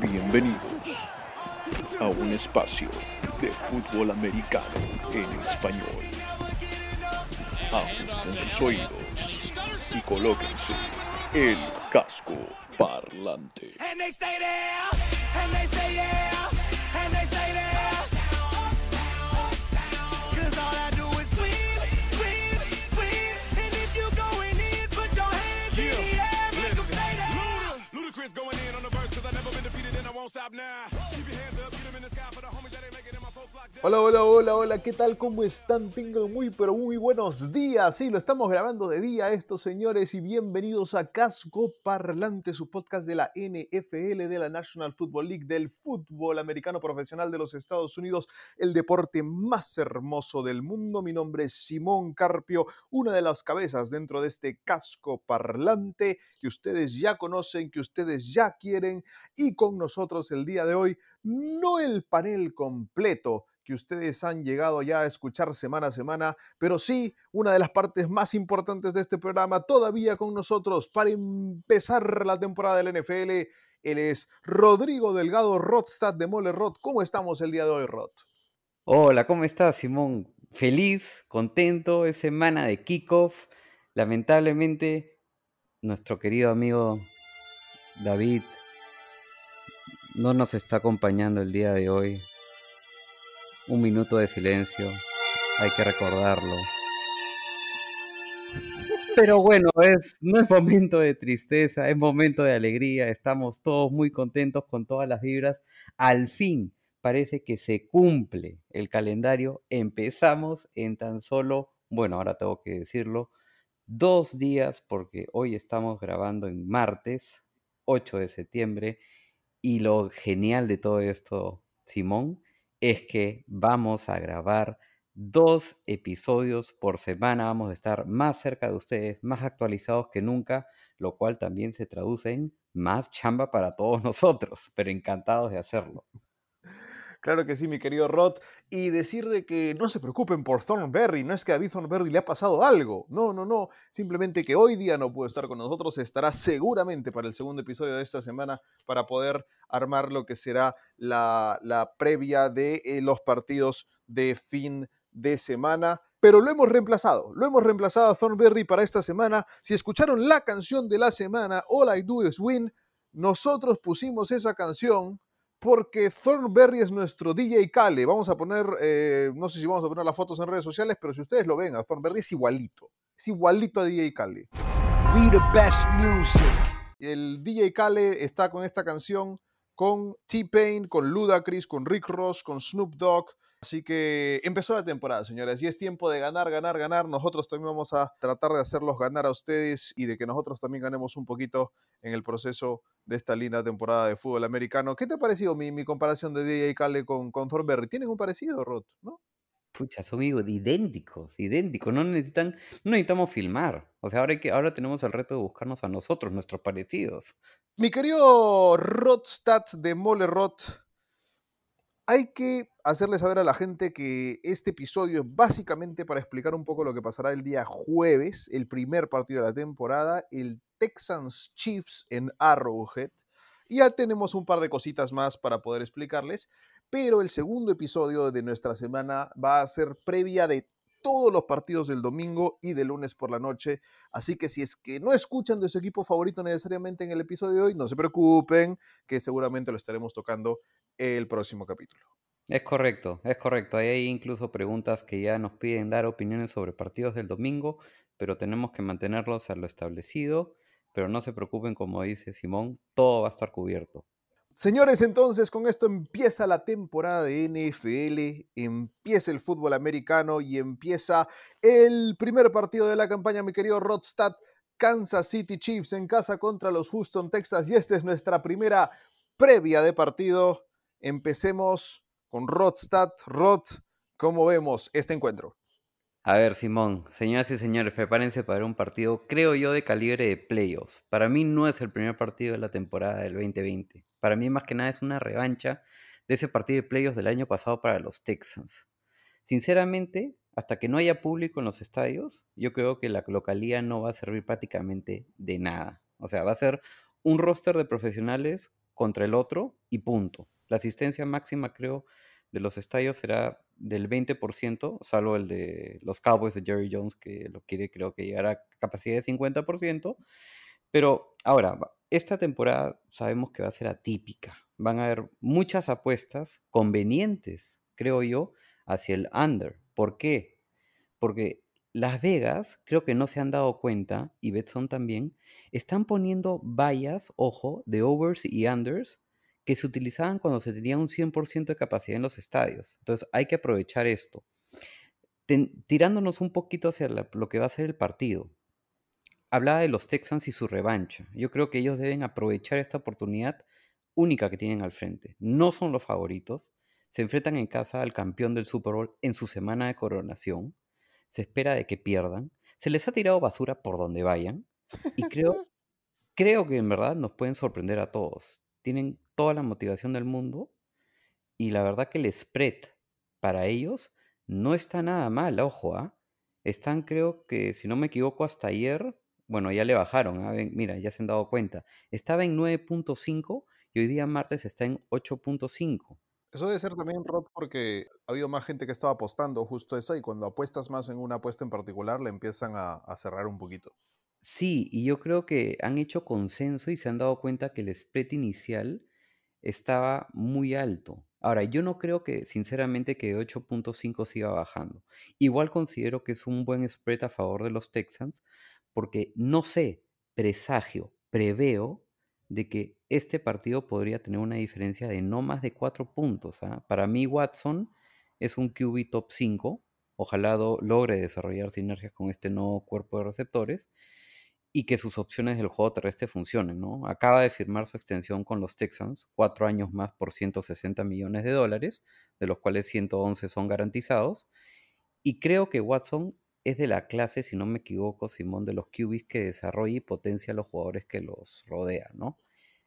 Bienvenidos a un espacio de fútbol americano en español. Ajusten sus oídos y colóquense el casco parlante. Hola, hola, hola, hola, ¿qué tal? ¿Cómo están? Tengan muy, pero muy buenos días. Sí, lo estamos grabando de día estos señores y bienvenidos a Casco Parlante, su podcast de la NFL, de la National Football League, del fútbol americano profesional de los Estados Unidos, el deporte más hermoso del mundo. Mi nombre es Simón Carpio, una de las cabezas dentro de este Casco Parlante que ustedes ya conocen, que ustedes ya quieren y con nosotros el día de hoy, no el panel completo que ustedes han llegado ya a escuchar semana a semana, pero sí una de las partes más importantes de este programa todavía con nosotros para empezar la temporada del NFL. Él es Rodrigo Delgado Rodstad de Mole Rod. ¿Cómo estamos el día de hoy, Rod? Hola, ¿cómo estás, Simón? Feliz, contento, es semana de kickoff. Lamentablemente, nuestro querido amigo David no nos está acompañando el día de hoy. Un minuto de silencio, hay que recordarlo. Pero bueno, es, no es momento de tristeza, es momento de alegría. Estamos todos muy contentos con todas las vibras. Al fin parece que se cumple el calendario. Empezamos en tan solo, bueno, ahora tengo que decirlo, dos días, porque hoy estamos grabando en martes, 8 de septiembre. Y lo genial de todo esto, Simón, es que vamos a grabar dos episodios por semana. Vamos a estar más cerca de ustedes, más actualizados que nunca, lo cual también se traduce en más chamba para todos nosotros, pero encantados de hacerlo. Claro que sí, mi querido Rod. Y decir de que no se preocupen por Thornberry, no es que a David Thornberry le ha pasado algo. No, no, no. Simplemente que hoy día no puede estar con nosotros. Estará seguramente para el segundo episodio de esta semana para poder armar lo que será la, la previa de eh, los partidos de fin de semana. Pero lo hemos reemplazado. Lo hemos reemplazado a Thornberry para esta semana. Si escucharon la canción de la semana, All I Do Is Win, nosotros pusimos esa canción porque Thornberry es nuestro DJ Kale. Vamos a poner, eh, no sé si vamos a poner las fotos en redes sociales, pero si ustedes lo ven, a Thornberry es igualito. Es igualito a DJ Kale. We the best music. El DJ Kale está con esta canción con T-Pain, con Ludacris, con Rick Ross, con Snoop Dogg. Así que empezó la temporada, señores, y es tiempo de ganar, ganar, ganar. Nosotros también vamos a tratar de hacerlos ganar a ustedes y de que nosotros también ganemos un poquito en el proceso de esta linda temporada de fútbol americano. ¿Qué te ha parecido mi, mi comparación de DJ Kale con, con Thornberry? ¿Tienen un parecido, Rod? ¿No? Pucha, son idénticos, idénticos. No necesitan, no necesitamos filmar. O sea, ahora, hay que, ahora tenemos el reto de buscarnos a nosotros, nuestros parecidos. Mi querido Rodstad de Mole Rod, hay que hacerle saber a la gente que este episodio es básicamente para explicar un poco lo que pasará el día jueves, el primer partido de la temporada, el Texans Chiefs en Arrowhead. Y ya tenemos un par de cositas más para poder explicarles, pero el segundo episodio de nuestra semana va a ser previa de todos los partidos del domingo y de lunes por la noche. Así que si es que no escuchan de su equipo favorito necesariamente en el episodio de hoy, no se preocupen, que seguramente lo estaremos tocando el próximo capítulo. Es correcto, es correcto. Hay incluso preguntas que ya nos piden dar opiniones sobre partidos del domingo, pero tenemos que mantenerlos a lo establecido. Pero no se preocupen, como dice Simón, todo va a estar cubierto. Señores, entonces con esto empieza la temporada de NFL, empieza el fútbol americano y empieza el primer partido de la campaña, mi querido Rodstad, Kansas City Chiefs en casa contra los Houston Texas y esta es nuestra primera previa de partido. Empecemos con Rodstad. Rod, ¿cómo vemos este encuentro? A ver, Simón, señoras y señores, prepárense para un partido, creo yo, de calibre de playoffs. Para mí no es el primer partido de la temporada del 2020. Para mí, más que nada, es una revancha de ese partido de playoffs del año pasado para los Texans. Sinceramente, hasta que no haya público en los estadios, yo creo que la localía no va a servir prácticamente de nada. O sea, va a ser un roster de profesionales contra el otro y punto. La asistencia máxima, creo, de los estadios será del 20%, salvo el de los Cowboys de Jerry Jones, que lo quiere, creo que llegar a capacidad de 50%. Pero ahora, esta temporada sabemos que va a ser atípica. Van a haber muchas apuestas convenientes, creo yo, hacia el under. ¿Por qué? Porque Las Vegas, creo que no se han dado cuenta, y Betson también, están poniendo vallas, ojo, de overs y unders que se utilizaban cuando se tenía un 100% de capacidad en los estadios. Entonces hay que aprovechar esto. Ten- tirándonos un poquito hacia la- lo que va a ser el partido. Hablaba de los Texans y su revancha. Yo creo que ellos deben aprovechar esta oportunidad única que tienen al frente. No son los favoritos. Se enfrentan en casa al campeón del Super Bowl en su semana de coronación. Se espera de que pierdan. Se les ha tirado basura por donde vayan. Y creo, creo que en verdad nos pueden sorprender a todos. Tienen toda la motivación del mundo. Y la verdad que el spread para ellos no está nada mal, ojo, ¿ah? Están, creo que, si no me equivoco, hasta ayer, bueno, ya le bajaron. Ven, mira, ya se han dado cuenta. Estaba en 9.5 y hoy día martes está en 8.5. Eso debe ser también, Rod, porque ha habido más gente que estaba apostando justo esa y cuando apuestas más en una apuesta en particular le empiezan a, a cerrar un poquito. Sí, y yo creo que han hecho consenso y se han dado cuenta que el spread inicial estaba muy alto. Ahora, yo no creo que, sinceramente, que de 8.5 siga bajando. Igual considero que es un buen spread a favor de los Texans, porque no sé, presagio, preveo de que este partido podría tener una diferencia de no más de 4 puntos. ¿ah? Para mí, Watson es un QB top 5. Ojalá logre desarrollar sinergias con este nuevo cuerpo de receptores y que sus opciones del juego terrestre funcionen, ¿no? Acaba de firmar su extensión con los Texans, cuatro años más por 160 millones de dólares, de los cuales 111 son garantizados, y creo que Watson es de la clase, si no me equivoco, Simón, de los QBs que desarrolla y potencia a los jugadores que los rodean, ¿no?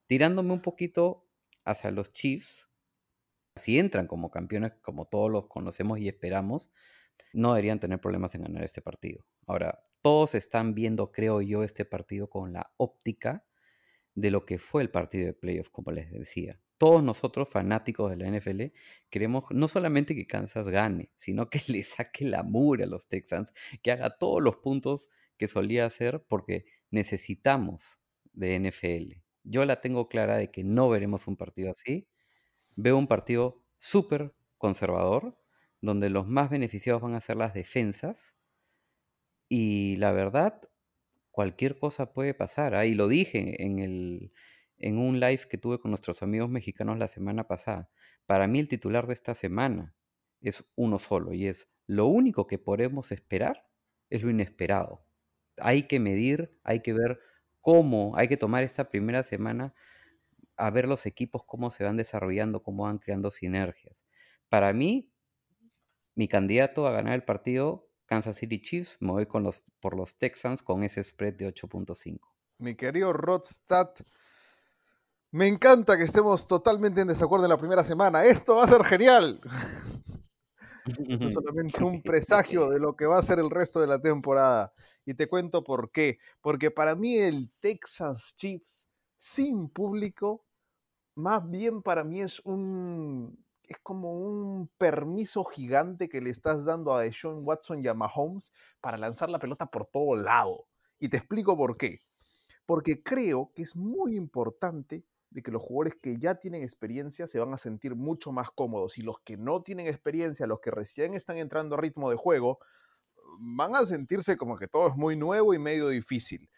Tirándome un poquito hacia los Chiefs, si entran como campeones, como todos los conocemos y esperamos, no deberían tener problemas en ganar este partido. Ahora, todos están viendo, creo yo, este partido con la óptica de lo que fue el partido de playoff, como les decía. Todos nosotros, fanáticos de la NFL, queremos no solamente que Kansas gane, sino que le saque la mura a los Texans, que haga todos los puntos que solía hacer, porque necesitamos de NFL. Yo la tengo clara de que no veremos un partido así. Veo un partido súper conservador, donde los más beneficiados van a ser las defensas. Y la verdad, cualquier cosa puede pasar. Ahí lo dije en, el, en un live que tuve con nuestros amigos mexicanos la semana pasada. Para mí el titular de esta semana es uno solo y es lo único que podemos esperar es lo inesperado. Hay que medir, hay que ver cómo, hay que tomar esta primera semana a ver los equipos cómo se van desarrollando, cómo van creando sinergias. Para mí, mi candidato a ganar el partido, Kansas City Chiefs, me voy con los, por los Texans con ese spread de 8.5. Mi querido Rodstad, me encanta que estemos totalmente en desacuerdo en la primera semana. Esto va a ser genial. Esto es solamente un presagio de lo que va a ser el resto de la temporada. Y te cuento por qué. Porque para mí el Texas Chiefs sin público, más bien para mí es un es como un permiso gigante que le estás dando a Deshaun Watson y a Mahomes para lanzar la pelota por todo lado. Y te explico por qué. Porque creo que es muy importante de que los jugadores que ya tienen experiencia se van a sentir mucho más cómodos y los que no tienen experiencia, los que recién están entrando a ritmo de juego, van a sentirse como que todo es muy nuevo y medio difícil.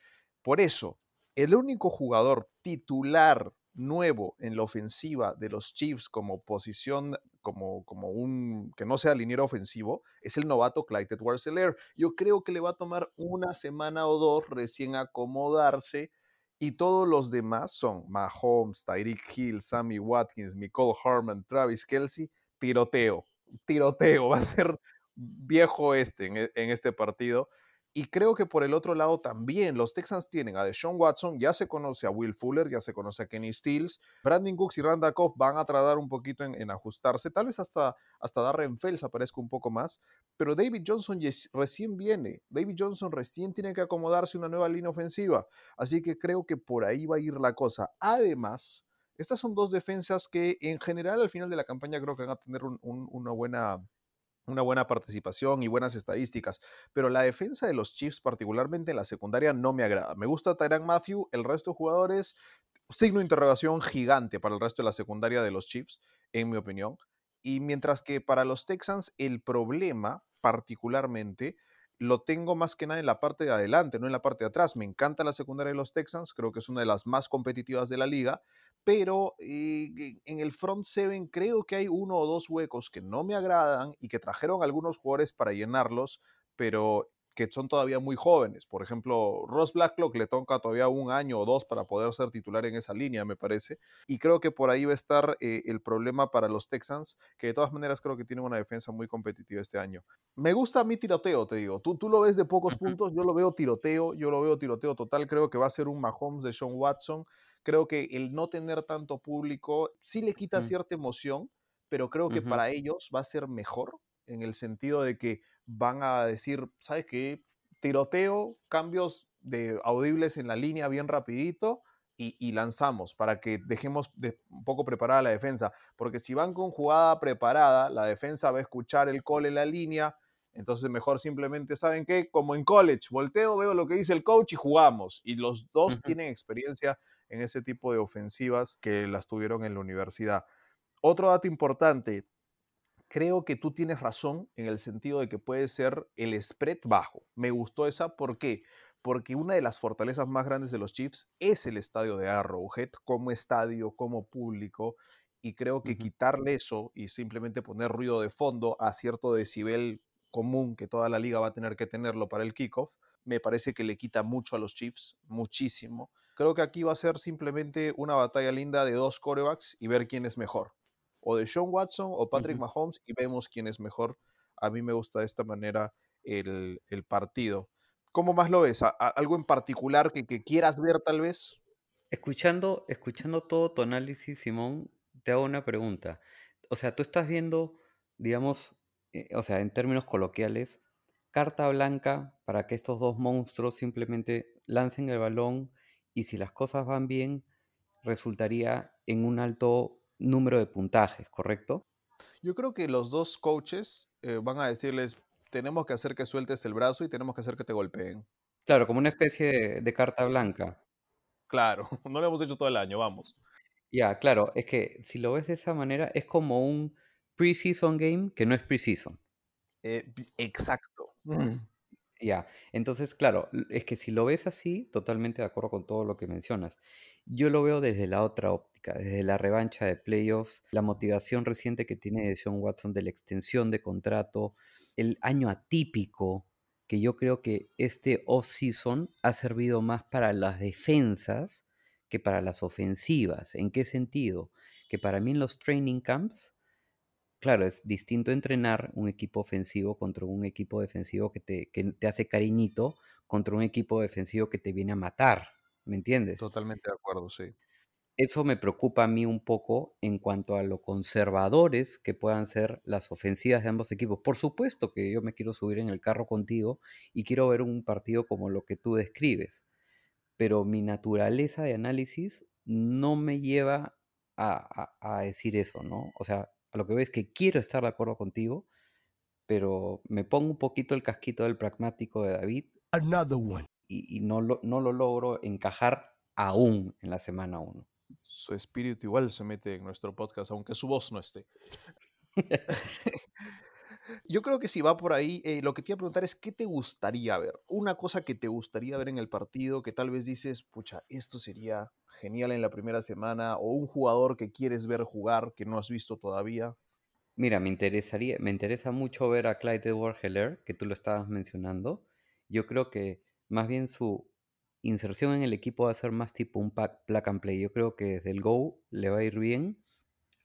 Por eso, el único jugador titular nuevo en la ofensiva de los Chiefs como posición, como, como un que no sea liniero ofensivo, es el novato Clyde edwards Yo creo que le va a tomar una semana o dos recién acomodarse y todos los demás son Mahomes, Tyreek Hill, Sammy Watkins, Nicole Harman, Travis Kelsey, tiroteo, tiroteo, va a ser viejo este en este partido. Y creo que por el otro lado también los Texans tienen a Deshaun Watson, ya se conoce a Will Fuller, ya se conoce a Kenny Stills, Brandon Cooks y Randa Cobb van a tardar un poquito en, ajustarse, tal vez hasta, hasta Darren Fells aparezca un poco más, pero David Johnson recién viene, David Johnson recién tiene que acomodarse una nueva línea ofensiva, así que creo que por ahí va a ir la cosa. Además, Estas son dos defensas que en general al final de la campaña creo que van a tener un- un- una buena una buena participación y buenas estadísticas, pero la defensa de los Chiefs, particularmente en la secundaria, no me agrada. Me gusta Tyrann Matthew, el resto de jugadores, signo de interrogación gigante para el resto de la secundaria de los Chiefs, en mi opinión. Y mientras que para los Texans el problema, particularmente, lo tengo más que nada en la parte de adelante, no en la parte de atrás. Me encanta la secundaria de los Texans, creo que es una de las más competitivas de la liga, pero eh, en el front seven creo que hay uno o dos huecos que no me agradan y que trajeron algunos jugadores para llenarlos, pero que son todavía muy jóvenes. Por ejemplo, Ross Blacklock le toca todavía un año o dos para poder ser titular en esa línea, me parece. Y creo que por ahí va a estar eh, el problema para los Texans, que de todas maneras creo que tienen una defensa muy competitiva este año. Me gusta mi tiroteo, te digo. Tú, tú lo ves de pocos puntos, yo lo veo tiroteo, yo lo veo tiroteo total. Creo que va a ser un Mahomes de Sean Watson. Creo que el no tener tanto público sí le quita Mm. cierta emoción, pero creo que Ujú. para ellos va a ser mejor en el sentido de que van a decir, ¿sabes qué? Tiroteo, cambios de audibles en la línea bien rapidito y, y lanzamos para que dejemos de- un poco preparada la defensa. Porque si van con jugada preparada, la defensa va a escuchar el call en la línea, entonces mejor simplemente, ¿saben qué? Como en college, volteo, veo lo que dice el coach y jugamos. Y los dos Ujú. tienen experiencia en ese tipo de ofensivas que las tuvieron en la universidad. Otro dato importante, creo que tú tienes razón en el sentido de que puede ser el spread bajo. Me gustó esa, ¿por qué? Porque una de las fortalezas más grandes de los Chiefs es el estadio de Arrowhead como estadio, como público, y creo que Ujú. quitarle eso y simplemente poner ruido de fondo a cierto decibel común que toda la liga va a tener que tenerlo para el kickoff, me parece que le quita mucho a los Chiefs, muchísimo. Creo que aquí va a ser simplemente una batalla linda de dos corebacks y ver quién es mejor o de Sean Watson o Patrick. Mahomes y vemos quién es mejor. A mí me gusta de esta manera el, el partido. ¿Cómo más lo ves? ¿A- a- ¿Algo en particular que, que quieras ver tal vez? Escuchando, escuchando todo tu análisis, Simón, te hago una pregunta. O sea, tú estás viendo, digamos, eh, o sea, en términos coloquiales, carta blanca para que estos dos monstruos simplemente lancen el balón y si las cosas van bien, resultaría en un alto número de puntajes, ¿correcto? Yo creo que los dos coaches eh, van a decirles, tenemos que hacer que sueltes el brazo y tenemos que hacer que te golpeen. Claro, como una especie de, de carta blanca. Claro, no lo hemos hecho todo el año, vamos. Ya, claro, es que si lo ves de esa manera, es como un preseason game que no es preseason. Eh, exacto. Ya, entonces, claro, es que si lo ves así, totalmente de acuerdo con todo lo que mencionas. Yo lo veo desde la otra óptica, desde la revancha de playoffs, la motivación reciente que tiene Sean Watson de la extensión de contrato, el año atípico, que yo creo que este off-season ha servido más para las defensas que para las ofensivas. ¿En qué sentido? Que para mí en los training camps Claro, es distinto entrenar un equipo ofensivo contra un equipo defensivo que te, que te hace cariñito contra un equipo defensivo que te viene a matar, ¿me entiendes? Totalmente de acuerdo, sí. Eso me preocupa a mí un poco en cuanto a lo conservadores que puedan ser las ofensivas de ambos equipos. Por supuesto que yo me quiero subir en el carro contigo y quiero ver un partido como lo que tú describes, pero mi naturaleza de análisis no me lleva a, a- a decir eso, ¿no? O sea, a lo que veo es que quiero estar de acuerdo contigo, pero me pongo un poquito el casquito del pragmático de David Another one. y, y no, lo, no lo logro encajar aún en la semana 1. Su espíritu igual se mete en nuestro podcast, aunque su voz no esté. Yo creo que si va por ahí, eh, lo que te iba a preguntar es, ¿qué te gustaría ver? Una cosa que te gustaría ver en el partido, que tal vez dices, pucha, esto sería genial en la primera semana, o un jugador que quieres ver jugar que no has visto todavía. Mira, me interesaría, me interesa mucho ver a Clyde Edward Heller, que tú lo estabas mencionando. Yo creo que más bien su inserción en el equipo va a ser más tipo un pack, plug and play. Yo creo que desde el Go le va a ir bien,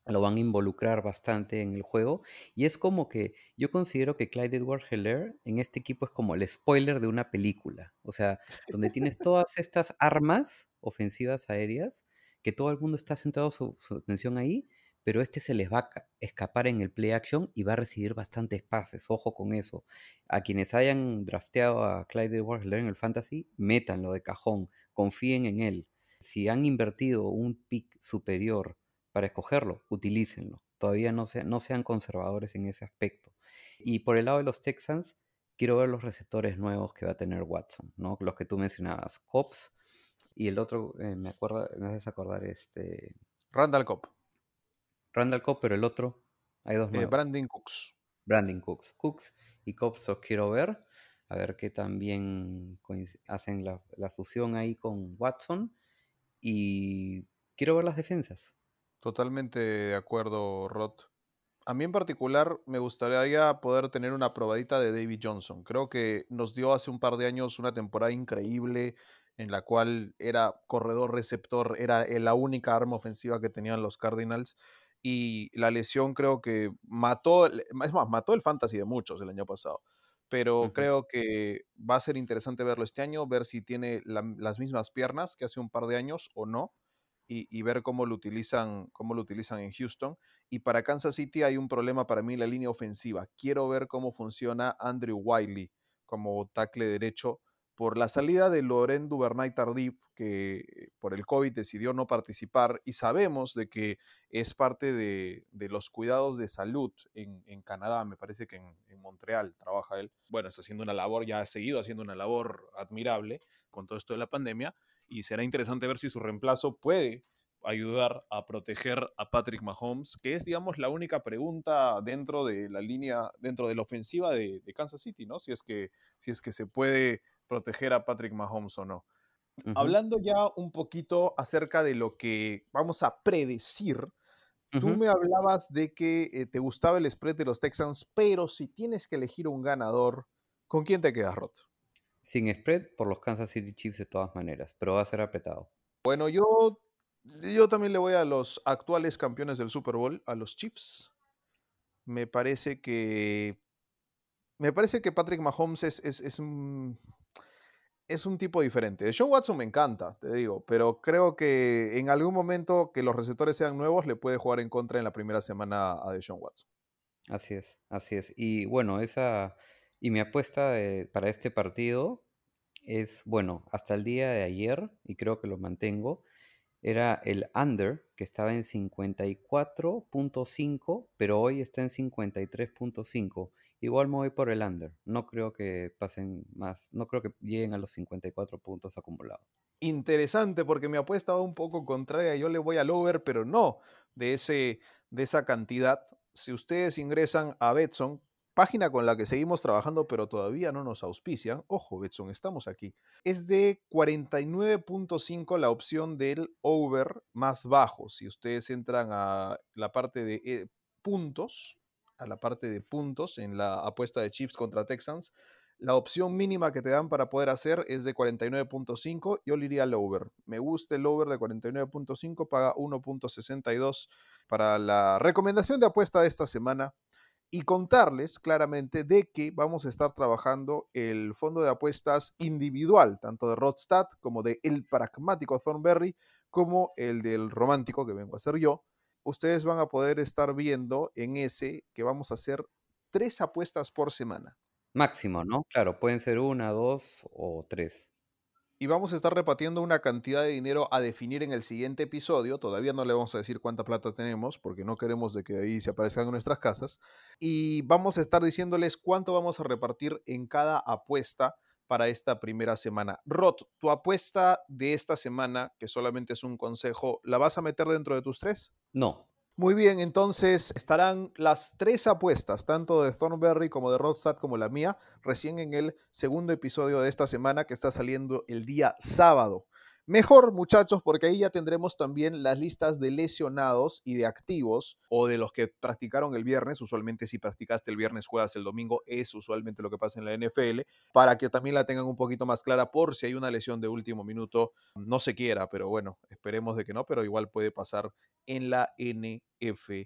lo van a involucrar bastante en el juego. Y es como que yo considero que Clyde Edward Heller en este equipo es como el spoiler de una película. O sea, donde tienes todas estas armas ofensivas aéreas, que todo el mundo está centrado su, atención ahí, pero este se les va a ca- escapar en el play action y va a recibir bastantes pases. Ojo con eso. A quienes hayan drafteado a Clyde Edward Heller en el fantasy, métanlo de cajón, confíen en él. Si han invertido un pick superior para escogerlo, utilícenlo. Todavía no, se- no sean conservadores en ese aspecto. Y por el lado de los Texans, quiero ver los receptores nuevos que va a tener Watson, ¿no? Los que tú mencionabas, Cops y el otro, eh, me acuerda, me haces acordar, este, Randall Cobb, Randall Cobb, pero el otro, hay dos eh, nuevos. Brandon Cooks. Brandon Cooks. Cooks y Cops los quiero ver. A ver qué también hacen la, la fusión ahí con Watson. Y quiero ver las defensas. Totalmente de acuerdo, Rod. A mí en particular me gustaría poder tener una probadita de David Johnson. Creo que nos dio hace un par de años una temporada increíble en la cual era corredor receptor, era eh, la única arma ofensiva que tenían los Cardinals y la lesión creo que mató, es más, mató el fantasy de muchos el año pasado. Pero creo que va a ser interesante verlo este año, ver si tiene la- las mismas piernas que hace un par de años o no, y, ver cómo lo utilizan, cómo lo utilizan en Houston. Y para Kansas City hay un problema para mí en la línea ofensiva. Quiero ver cómo funciona Andrew Wiley como tackle derecho por la salida de Loren Duvernay Tardif, que por el COVID decidió no participar, y sabemos de que es parte de, los cuidados de salud en, Canadá, me parece que en Montreal trabaja él. Bueno, está haciendo una labor, ya ha seguido haciendo una labor admirable con todo esto de la pandemia, y será interesante ver si su reemplazo puede ayudar a proteger a Patrick Mahomes, que es, digamos, la única pregunta dentro de la línea, dentro de la ofensiva de, de Kansas City, ¿no? Si es, que, si es que se puede proteger a Patrick Mahomes o no. Hablando ya un poquito acerca de lo que vamos a predecir, tú me hablabas de que eh, te gustaba el spread de los Texans, pero si tienes que elegir un ganador, ¿con quién te quedas, Rod? Sin spread por los Kansas City Chiefs de todas maneras, pero va a ser apretado. Bueno, yo, yo también le voy a los actuales campeones del Super Bowl, a los Chiefs. Me parece que. Me parece que Patrick Mahomes es, es, es un, es un tipo diferente. Sean Watson me encanta, te digo, pero creo que en algún momento que los receptores sean nuevos le puede jugar en contra en la primera semana a Deshaun Watson. Así es, así es. Y bueno, esa y mi apuesta para este partido es, bueno, hasta el día de ayer, y creo que lo mantengo, era el under, que estaba en 54.5, pero hoy está en 53.5. Igual me voy por el under. No creo que pasen más, no creo que lleguen a los 54 puntos acumulados. Interesante porque mi apuesta va un poco contraria. Yo le voy al over, pero no de, ese, de esa cantidad. Si ustedes ingresan a Betson, página con la que seguimos trabajando, pero todavía no nos auspician. Ojo, Betson, estamos aquí. Es de 49.5 la opción del over más bajo. Si ustedes entran a la parte de eh, puntos, a la parte de puntos en la apuesta de Chiefs contra Texans, la opción mínima que te dan para poder hacer es de 49.5. Yo le iría al over. Me gusta el over de 49.5, paga 1.62 para la recomendación de apuesta de esta semana. Y contarles claramente de que vamos a estar trabajando el fondo de apuestas individual, tanto de Rodstad como de El Pragmático Thornberry, como el del Romántico, que vengo a hacer yo. Ustedes van a poder estar viendo en ese que vamos a hacer tres apuestas por semana. Máximo, ¿no? Claro, pueden ser una, dos o tres. Y vamos a estar repartiendo una cantidad de dinero a definir en el siguiente episodio. Todavía no le vamos a decir cuánta plata tenemos porque no queremos de que ahí se aparezcan nuestras casas. Y vamos a estar diciéndoles cuánto vamos a repartir en cada apuesta para esta primera semana. Rod, tu apuesta de esta semana, que solamente es un consejo, ¿la vas a meter dentro de tus tres? No. Muy bien, entonces estarán las tres apuestas, tanto de Thornberry como de Rodstad como la mía, recién en el segundo episodio de esta semana que está saliendo el día sábado. Mejor, muchachos, porque ahí ya tendremos también las listas de lesionados y de activos o de los que practicaron el viernes. Usualmente si practicaste el viernes, juegas el domingo, es usualmente lo que pasa en la NFL, para que también la tengan un poquito más clara por si hay una lesión de último minuto. No se quiera, pero bueno, esperemos de que no, pero igual puede pasar en la NFL.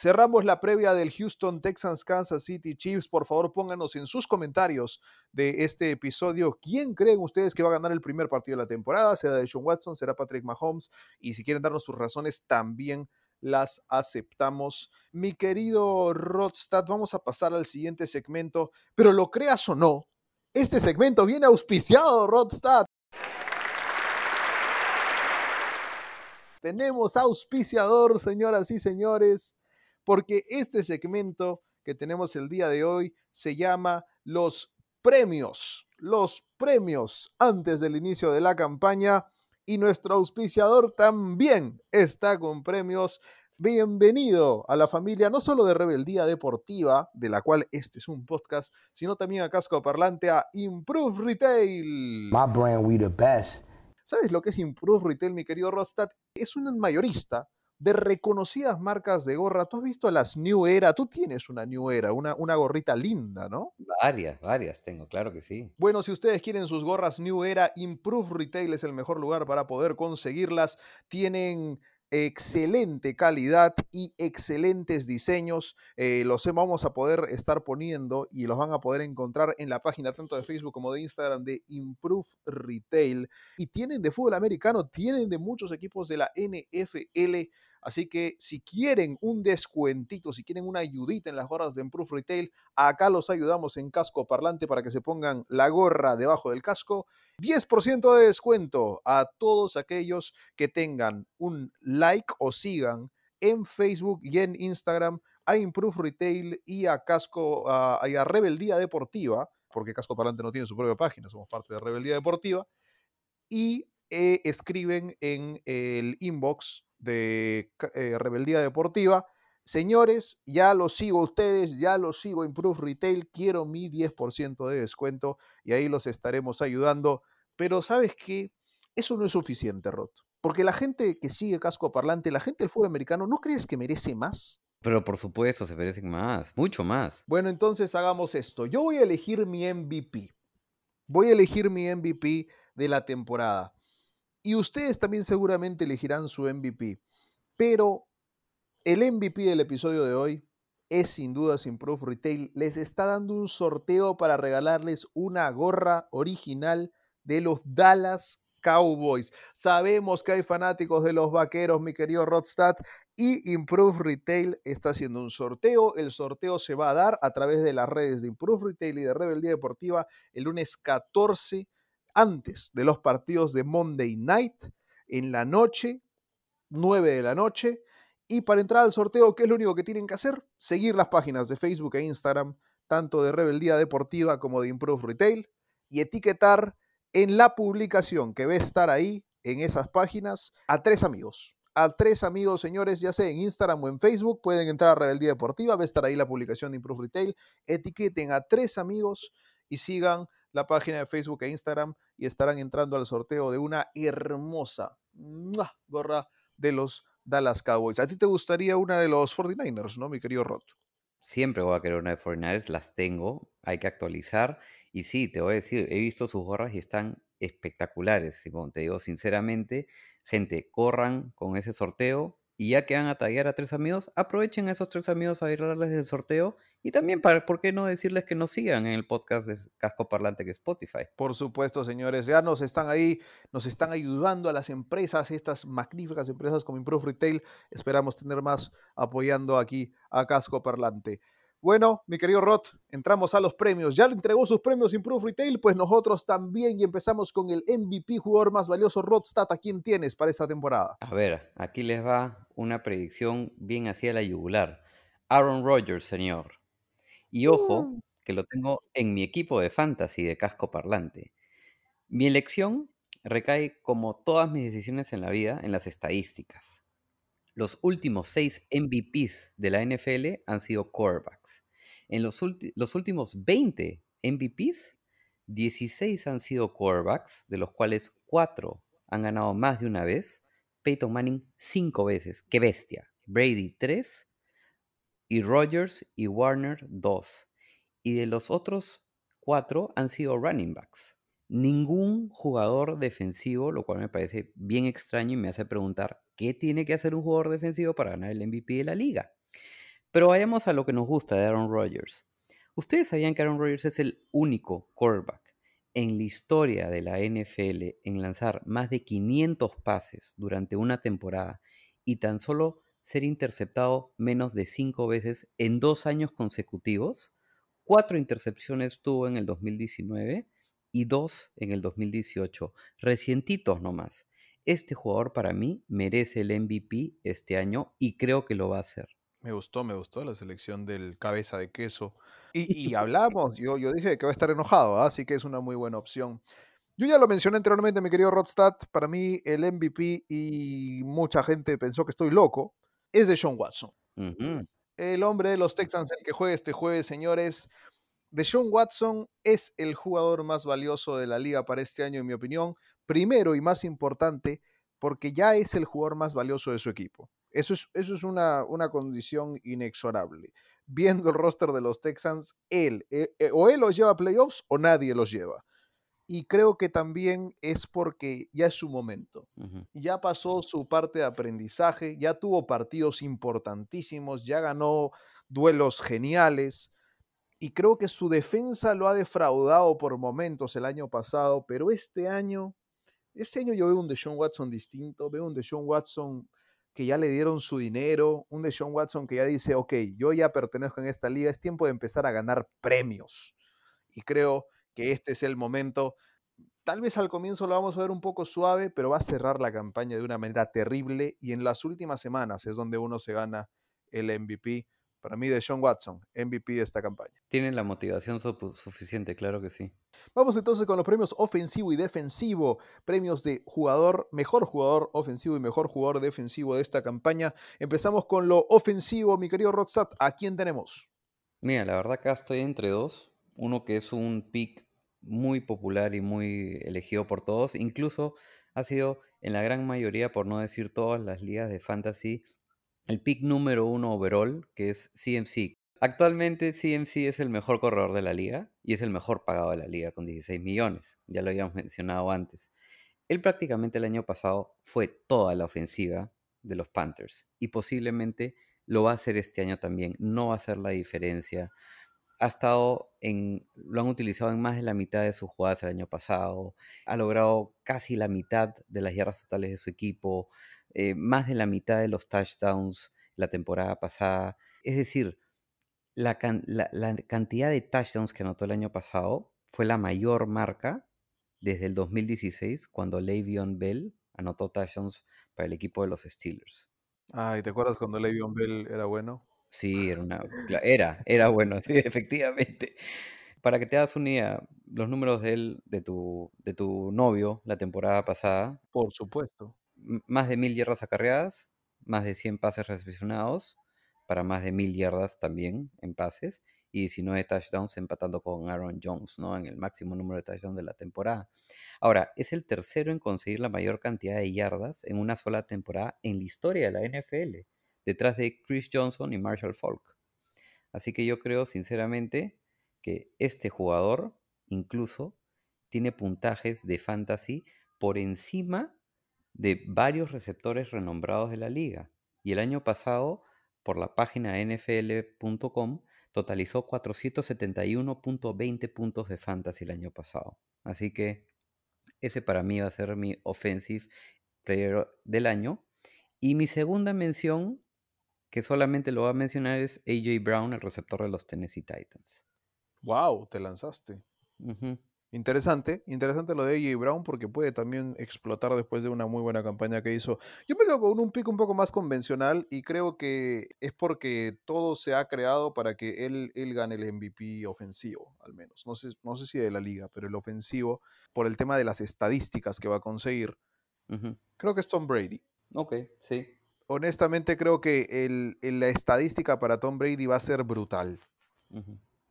Cerramos la previa del Houston Texans Kansas City Chiefs. Por favor, pónganos en sus comentarios de este episodio quién creen ustedes que va a ganar el primer partido de la temporada. ¿Será de Sean Watson? ¿Será Patrick Mahomes? Y si quieren darnos sus razones, también las aceptamos. Mi querido Rodstad, vamos a pasar al siguiente segmento, pero lo creas o no, este segmento viene auspiciado, Rodstad. Tenemos auspiciador, señoras y señores, porque este segmento que tenemos el día de hoy se llama Los Premios. Los premios antes del inicio de la campaña y nuestro auspiciador también está con premios. Bienvenido a la familia no solo de Rebeldía Deportiva, de la cual este es un podcast, sino también a Casco Parlante a Improve Retail. My brand, we the best. ¿Sabes lo que es Improve Retail, mi querido Rostad? Es un mayorista de reconocidas marcas de gorra. Tú has visto las New Era, tú tienes una New Era, una, una gorrita linda, ¿no? Varias, varias tengo, claro que sí. Bueno, si ustedes quieren sus gorras New Era, Improve Retail es el mejor lugar para poder conseguirlas. Tienen excelente calidad y excelentes diseños. Eh, los vamos a poder estar poniendo y los van a poder encontrar en la página tanto de Facebook como de Instagram de Improve Retail. Y tienen de fútbol americano, tienen de muchos equipos de la NFL. Así que si quieren un descuentito, si quieren una ayudita en las gorras de Improve Retail, acá los ayudamos en casco parlante para que se pongan la gorra debajo del casco. 10% de descuento a todos aquellos que tengan un like o sigan en Facebook y en Instagram a Improve Retail y a Casco a, Rebeldía Deportiva, porque Casco Parlante no tiene su propia página, somos parte de Rebeldía Deportiva, y eh, escriben en el inbox de eh, Rebeldía Deportiva. Señores, ya los sigo a ustedes, ya los sigo Improve Retail, quiero mi 10% de descuento y ahí los estaremos ayudando. Pero ¿sabes qué? Eso no es suficiente, Rod. Porque la gente que sigue casco parlante, la gente del fútbol americano, ¿no crees que merece más? Pero por supuesto, se merecen más, mucho más. Bueno, entonces hagamos esto. Yo voy a elegir mi MVP. Voy a elegir mi MVP de la temporada. Y ustedes también seguramente elegirán su MVP. Pero el MVP del episodio de hoy es sin duda sin Retail. Les está dando un sorteo para regalarles una gorra original de los Dallas Cowboys. Sabemos que hay fanáticos de los vaqueros, mi querido Rodstad, y Improve Retail está haciendo un sorteo. El sorteo se va a dar a través de las redes de Improve Retail y de Rebeldía Deportiva el lunes 14, antes de los partidos de Monday Night, en la noche, 9 de la noche. Y para entrar al sorteo, ¿qué es lo único que tienen que hacer? Seguir las páginas de Facebook e Instagram, tanto de Rebeldía Deportiva como de Improve Retail, y etiquetar en la publicación que a estar ahí, en esas páginas, a tres amigos. A tres amigos, señores, ya sea en Instagram o en Facebook, pueden entrar a Rebeldía Deportiva, va a estar ahí la publicación de Improve Retail. Etiqueten a tres amigos y sigan la página de Facebook e Instagram y estarán entrando al sorteo de una hermosa gorra de los Dallas Cowboys. ¿A ti te gustaría una de los 49ers, no, mi querido Rod? Siempre voy a querer una de 49ers, las tengo, hay que actualizar. Y sí, te voy a decir, he visto sus gorras y están espectaculares, Simón. Te digo sinceramente, gente, corran con ese sorteo y ya que van a taggear a tres amigos, aprovechen a esos tres amigos a ir a darles el sorteo y también, para, ¿por qué no decirles que nos sigan en el podcast de Casco Parlante que es Spotify? Por supuesto, señores, ya nos están ahí, nos están ayudando a las empresas, estas magníficas empresas como Improve Retail. Esperamos tener más apoyando aquí a Casco Parlante. Bueno, mi querido Rod, entramos a los premios. Ya le entregó sus premios Improve Retail, pues nosotros también y empezamos con el MVP jugador más valioso, Rodstad. ¿A quién tienes para esta temporada? A ver, aquí les va una predicción bien hacia la yugular. Aaron Rodgers, señor. Y ojo, que lo tengo en mi equipo de fantasy de casco parlante. Mi elección recae, como todas mis decisiones en la vida, en las estadísticas. Los últimos seis MVPs de la NFL han sido quarterbacks. En los, los últimos 20 MVPs, 16 han sido quarterbacks, de los cuales 4 han ganado más de una vez. Peyton Manning 5 veces, qué bestia. Brady 3 y Rogers y Warner 2. Y de los otros 4 han sido running backs. Ningún jugador defensivo, lo cual me parece bien extraño y me hace preguntar qué tiene que hacer un jugador defensivo para ganar el MVP de la liga. Pero vayamos a lo que nos gusta de Aaron Rodgers. Ustedes sabían que Aaron Rodgers es el único quarterback en la historia de la NFL en lanzar más de 500 pases durante una temporada y tan solo ser interceptado menos de 5 veces en dos años consecutivos. Cuatro intercepciones tuvo en el 2019 y dos en el 2018, recientitos nomás. este jugador para mí merece el MVP este año y creo que lo va a hacer. Me gustó, me gustó la selección del cabeza de queso. Y, y hablamos, yo, yo dije que va a estar enojado, ¿ah? así que es una muy buena opción. Yo ya lo mencioné anteriormente, mi querido Rodstad, para mí el MVP y mucha gente pensó que estoy loco, es de Sean Watson. El hombre de los Texans, el que juega este jueves, señores. Deshaun Watson es el jugador más valioso de la liga para este año, en mi opinión. Primero y más importante, porque ya es el jugador más valioso de su equipo. Eso es, eso es una, una condición inexorable. Viendo el roster de los Texans, él, eh, eh, o él los lleva a playoffs o nadie los lleva. Y creo que también es porque ya es su momento ya pasó su parte de aprendizaje, ya tuvo partidos importantísimos, ya ganó duelos geniales y creo que su defensa lo ha defraudado por momentos el año pasado, pero este año, este año yo veo un Deshaun Watson distinto, veo un Deshaun Watson que ya le dieron su dinero, un Deshaun Watson que ya dice, ok, yo ya pertenezco en esta liga, es tiempo de empezar a ganar premios. Y creo que este es el momento Tal vez al comienzo lo vamos a ver un poco suave, pero va a cerrar la campaña de una manera terrible y en las últimas semanas es donde uno se gana el MVP. Para mí, de Sean Watson, MVP de esta campaña. Tienen la motivación suficiente, claro que sí. Vamos entonces con los premios ofensivo y defensivo. Premios de jugador, mejor jugador ofensivo y mejor jugador defensivo de esta campaña. Empezamos con lo ofensivo, mi querido Rodstad. ¿A quién tenemos? Mira, la verdad acá estoy entre dos. Uno que es un pick muy popular y muy elegido por todos. Incluso ha sido en la gran mayoría, por no decir todas las ligas de fantasy, el pick número uno overall, que es CMC. Actualmente CMC es el mejor corredor de la liga y es el mejor pagado de la liga con 16 millones. Ya lo habíamos mencionado antes. Él prácticamente el año pasado fue toda la ofensiva de los Panthers y posiblemente lo va a hacer este año también. No va a hacer la diferencia. Ha estado en, lo han utilizado en más de la mitad de sus jugadas el año pasado. Ha logrado casi la mitad de las yardas totales de su equipo, eh, más de la mitad de los touchdowns la temporada pasada. Es decir, la, can- la- la cantidad de touchdowns que anotó el año pasado fue la mayor marca desde el 2016, cuando Le'Veon Bell anotó touchdowns para el equipo de los Steelers. Ay, ¿te acuerdas cuando Le'Veon Bell era bueno? Sí, era una, era, era bueno, sí, efectivamente. Para que te hagas una idea, los números de él, de tu, de tu novio la temporada pasada, Por supuesto. Más de mil yardas acarreadas, más de 100 pases recepcionados, para más de mil yardas también en pases, y 19 touchdowns empatando con Aaron Jones, ¿no? En el máximo número de touchdowns de la temporada. Ahora, es el tercero en conseguir la mayor cantidad de yardas en una sola temporada en la historia de la NFL, detrás de Chris Johnson y Marshall Falk. Así que yo creo sinceramente que este jugador incluso tiene puntajes de fantasy por encima de varios receptores renombrados de la liga. Y el año pasado, por la página nfl.com, totalizó 471.20 puntos de fantasy el año pasado. Así que ese para mí va a ser mi offensive player del año. Y mi segunda mención, que solamente lo va a mencionar, es AJ Brown, el receptor de los Tennessee Titans. Wow, te lanzaste. Interesante, interesante lo de AJ Brown porque puede también explotar después de una muy buena campaña que hizo. Yo me quedo con un pick un poco más convencional y creo que es porque todo se ha creado para que él, él gane el MVP ofensivo, al menos. No sé, no sé si de la liga, pero el ofensivo, por el tema de las estadísticas que va a conseguir. Creo que es Tom Brady. Ok, sí. Honestamente creo que el, el- la estadística para Tom Brady va a ser brutal.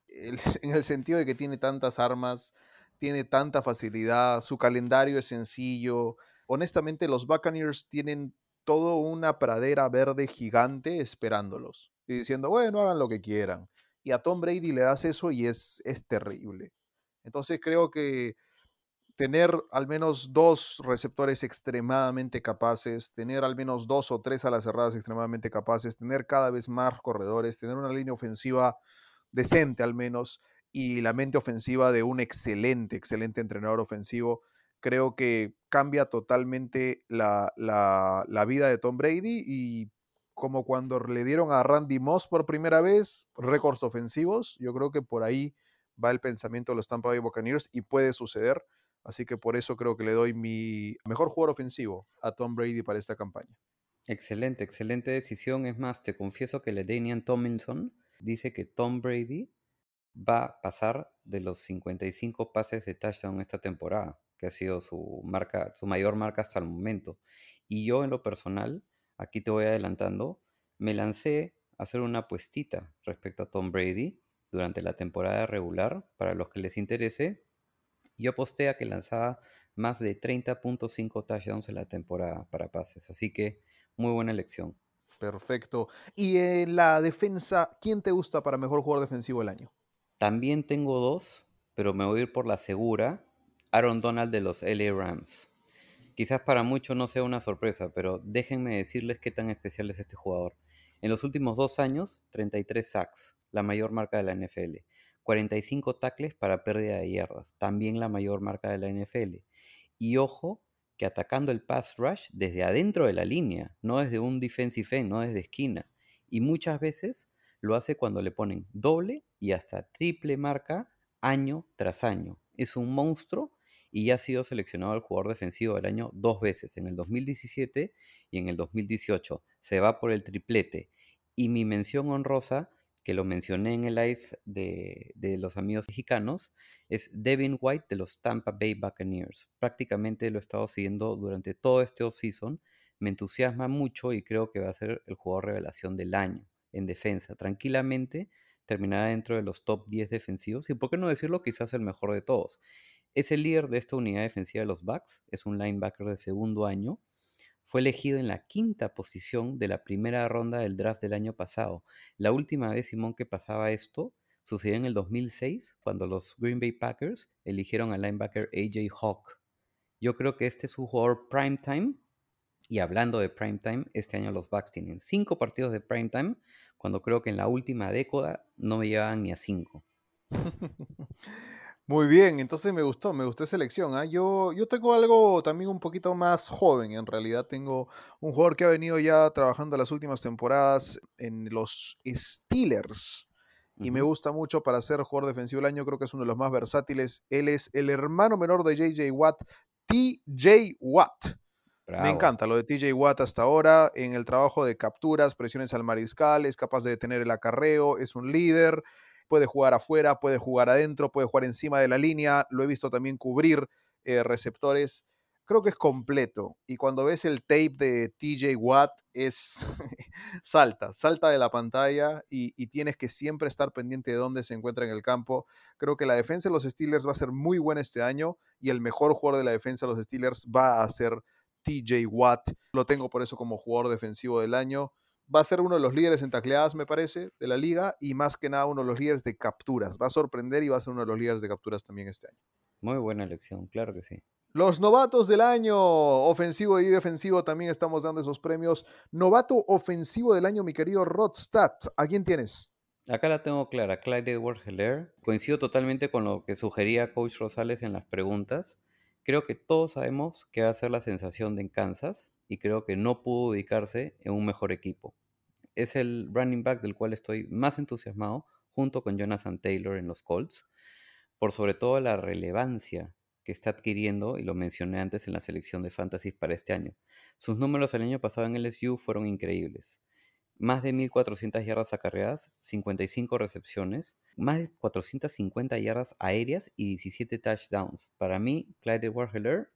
El- en el sentido de que tiene tantas armas, tiene tanta facilidad, su calendario es sencillo. Honestamente, los Buccaneers tienen toda una pradera verde gigante esperándolos y diciendo, bueno, hagan lo que quieran. Y a Tom Brady le das eso y es, es terrible. Entonces creo que tener al menos dos receptores extremadamente capaces, tener al menos dos o tres alas cerradas extremadamente capaces, tener cada vez más corredores, tener una línea ofensiva decente al menos y la mente ofensiva de un excelente, excelente entrenador ofensivo, creo que cambia totalmente la, la- vida de Tom Brady y como cuando le dieron a Randy Moss por primera vez récords ofensivos, yo creo que por ahí va el pensamiento de los Tampa Bay Buccaneers y puede suceder. Así que por eso creo que le doy mi mejor jugador ofensivo a Tom Brady para esta campaña. Excelente, excelente decisión. Es más, te confieso que Daniel Tomlinson dice que Tom Brady va a pasar de los 55 pases de touchdown esta temporada, que ha sido su marca, su mayor marca hasta el momento. Y yo en lo personal, aquí te voy adelantando, me lancé a hacer una apuestita respecto a Tom Brady durante la temporada regular, para los que les interese. Yo aposté a que lanzaba más de 30.5 touchdowns en la temporada para pases, así que muy buena elección. Perfecto. Y en la defensa, ¿quién te gusta para mejor jugador defensivo del año? También tengo dos, pero me voy a ir por la segura. Aaron Donald de los LA Rams. Quizás para muchos no sea una sorpresa, pero déjenme decirles qué tan especial es este jugador. En los últimos dos años, 33 sacks, la mayor marca de la NFL. 45 tackles para pérdida de yardas, también la mayor marca de la NFL. Y ojo que atacando el pass rush desde adentro de la línea, no desde un defensive end, no desde esquina. Y muchas veces lo hace cuando le ponen doble y hasta triple marca año tras año. Es un monstruo y ya ha sido seleccionado el jugador defensivo del año dos veces, en el 2017 y en el 2018. Se va por el triplete. Y mi mención honrosa, que lo mencioné en el live de, de los amigos mexicanos, es Devin White de los Tampa Bay Buccaneers. Prácticamente lo he estado siguiendo durante todo este offseason. Me entusiasma mucho y creo que va a ser el jugador revelación del año en defensa. Tranquilamente terminará dentro de los top 10 defensivos y, por qué no decirlo, quizás el mejor de todos. Es el líder de esta unidad defensiva de los Bucks, es un linebacker de segundo año. Fue elegido en la quinta posición de la primera ronda del draft del año pasado. La última vez, Simón, que pasaba esto sucedió en el 2006, cuando los Green Bay Packers eligieron al linebacker AJ Hawk. Yo creo que este es un jugador primetime. Y hablando de primetime, este año los Bucks tienen cinco partidos de primetime, cuando creo que en la última década no me llevaban ni a cinco. Muy bien, entonces me gustó, me gustó esa elección. ¿ah? Yo, yo tengo algo también un poquito más joven, en realidad tengo un jugador que ha venido ya trabajando las últimas temporadas en los Steelers y me gusta mucho para ser jugador defensivo del año, creo que es uno de los más versátiles. Él es el hermano menor de JJ Watt, TJ Watt. Me encanta lo de TJ Watt hasta ahora en el trabajo de capturas, presiones al mariscal, es capaz de detener el acarreo, es un líder, puede jugar afuera, puede jugar adentro, puede jugar encima de la línea, lo he visto también cubrir eh, receptores. Creo que es completo. Y cuando ves el tape de TJ Watt, es salta, salta de la pantalla y, y tienes que siempre estar pendiente de dónde se encuentra en el campo. Creo que la defensa de los Steelers va a ser muy buena este año y el mejor jugador de la defensa de los Steelers va a ser TJ Watt. Lo tengo por eso como jugador defensivo del año. Va a ser uno de los líderes en tacleadas, me parece, de la liga y más que nada uno de los líderes de capturas. Va a sorprender y va a ser uno de los líderes de capturas también este año. Muy buena elección, claro que sí. Los novatos del año, ofensivo y defensivo, también estamos dando esos premios. Novato ofensivo del año, mi querido Rodstad. ¿A quién tienes? Acá la tengo clara, Clyde Edwards Heller. Coincido totalmente con lo que sugería Coach Rosales en las preguntas. Creo que todos sabemos que va a ser la sensación de en Kansas y creo que no pudo ubicarse en un mejor equipo. Es el running back del cual estoy más entusiasmado, junto con Jonathan Taylor en los Colts, por sobre todo la relevancia que está adquiriendo, y lo mencioné antes en la selección de Fantasy para este año. Sus números el año pasado en LSU fueron increíbles. Más de 1.400 yardas acarreadas, 55 recepciones, más de 450 yardas aéreas y 17 touchdowns. Para mí, Clyde edwards helaire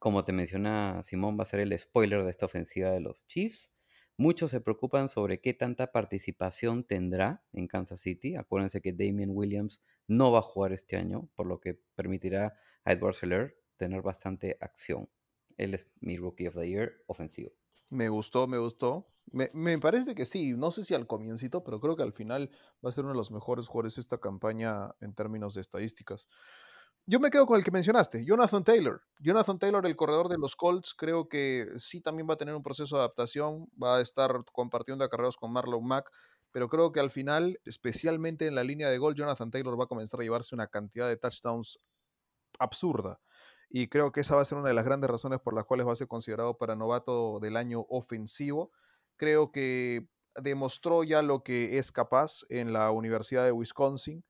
como te menciona Simón, va a ser el spoiler de esta ofensiva de los Chiefs. Muchos se preocupan sobre qué tanta participación tendrá en Kansas City. Acuérdense que Damian Williams no va a jugar este año, por lo que permitirá a Edwards Helaire tener bastante acción. Él es mi Rookie of the Year ofensivo. Me gustó, me gustó. Me, me, parece que sí, no sé si al comiencito, pero creo que al final va a ser uno de los mejores jugadores esta campaña en términos de estadísticas. Yo me quedo con el que mencionaste, Jonathan Taylor. Jonathan Taylor, el corredor de los Colts, creo que sí también va a tener un proceso de adaptación, va a estar compartiendo acarreos con Marlon Mack, pero creo que al final, especialmente en la línea de gol, Jonathan Taylor va a comenzar a llevarse una cantidad de touchdowns absurda. Y creo que esa va a ser una de las grandes razones por las cuales va a ser considerado para novato del año ofensivo. Creo que demostró ya lo que es capaz en la Universidad de Wisconsin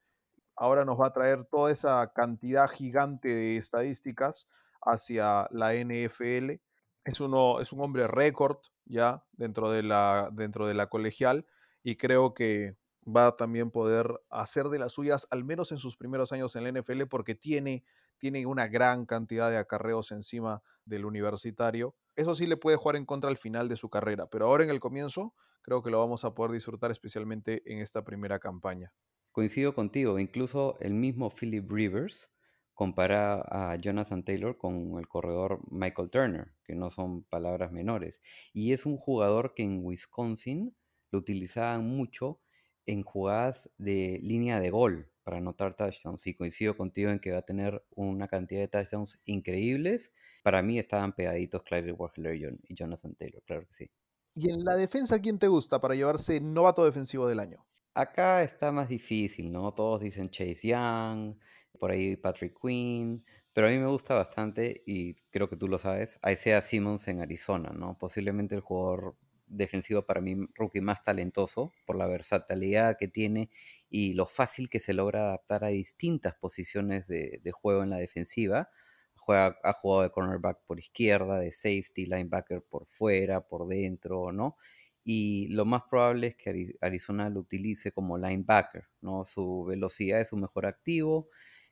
ahora nos va a traer toda esa cantidad gigante de estadísticas hacia la NFL. Es, uno, es un hombre récord ya dentro de, la, dentro de la colegial y creo que va a también poder hacer de las suyas, al menos en sus primeros años en la NFL, porque tiene, tiene una gran cantidad de acarreos encima del universitario. Eso sí le puede jugar en contra al final de su carrera, pero ahora en el comienzo creo que lo vamos a poder disfrutar especialmente en esta primera campaña. Coincido contigo, incluso el mismo Philip Rivers compara a Jonathan Taylor con el corredor Michael Turner, que no son palabras menores. Y es un jugador que en Wisconsin lo utilizaban mucho en jugadas de línea de gol para anotar touchdowns. Y coincido contigo en que va a tener una cantidad de touchdowns increíbles. Para mí estaban pegaditos Clyde Warheller y Jonathan Taylor, claro que sí. ¿Y en la defensa quién te gusta para llevarse novato defensivo del año? Acá está más difícil, ¿no? Todos dicen Chase Young, por ahí Patrick Quinn, pero a mí me gusta bastante y creo que tú lo sabes, Isaiah Simmons en Arizona, ¿no? Posiblemente el jugador defensivo para mí rookie más talentoso por la versatilidad que tiene y lo fácil que se logra adaptar a distintas posiciones de, juego en la defensiva. Juega, ha jugado de cornerback por izquierda, de safety, linebacker por fuera, por dentro, ¿no? Y lo más probable es que Arizona lo utilice como linebacker, ¿no? Su velocidad es su mejor activo.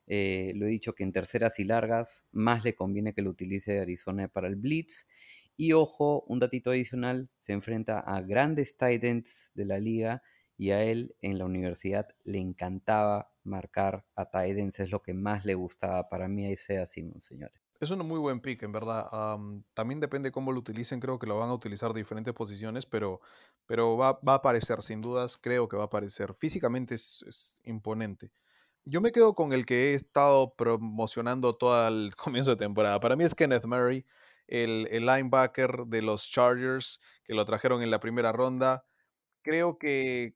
Eh, lo he dicho que en terceras y largas más le conviene que lo utilice Arizona para el blitz. Y ojo, un datito adicional, se enfrenta a grandes tight ends de la liga y a él en la universidad le encantaba marcar a tight ends, es lo que más le gustaba para mí ahí sea Simon, señores. Es un muy buen pick, en verdad. Am, también depende cómo lo utilicen, creo que lo van a utilizar de diferentes posiciones, pero, pero va, va a aparecer, sin dudas, creo que va a aparecer. Físicamente es, es imponente. Yo me quedo con el que he estado promocionando todo el comienzo de temporada. Para mí es Kenneth Murray, el, linebacker de los Chargers, que lo trajeron en la primera ronda. Creo que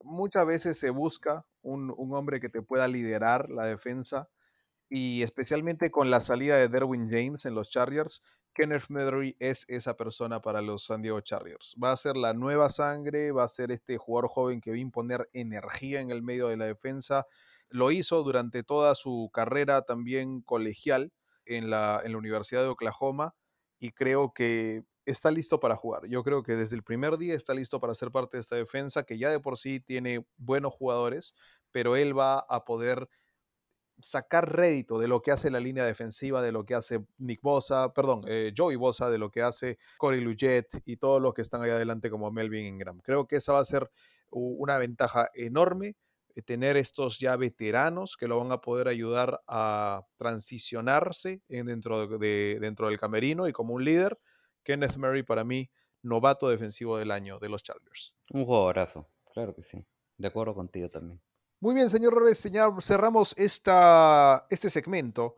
muchas veces se busca un, hombre que te pueda liderar la defensa y especialmente con la salida de Derwin James en los Chargers, Kenneth Murray es esa persona para los San Diego Chargers. Va a ser la nueva sangre, va a ser este jugador joven que va a imponer energía en el medio de la defensa. Lo hizo durante toda su carrera también colegial en la, en la Universidad de Oklahoma y creo que está listo para jugar. Yo creo que desde el primer día está listo para ser parte de esta defensa que ya de por sí tiene buenos jugadores, pero él va a poder sacar rédito de lo que hace la línea defensiva, de lo que hace Nick Bosa, perdón, eh, Joey Bosa, de lo que hace Corey Lujet y todos los que están ahí adelante como Melvin Ingram. Creo que esa va a ser una ventaja enorme, tener estos ya veteranos que lo van a poder ayudar a transicionarse en- dentro, de, de- dentro del camerino y como un líder. Kenneth Murray para mí, novato defensivo del año de los Chargers. Un jugadorazo, claro que sí. De acuerdo contigo también. Muy bien, señor Rores, señor, cerramos esta, este segmento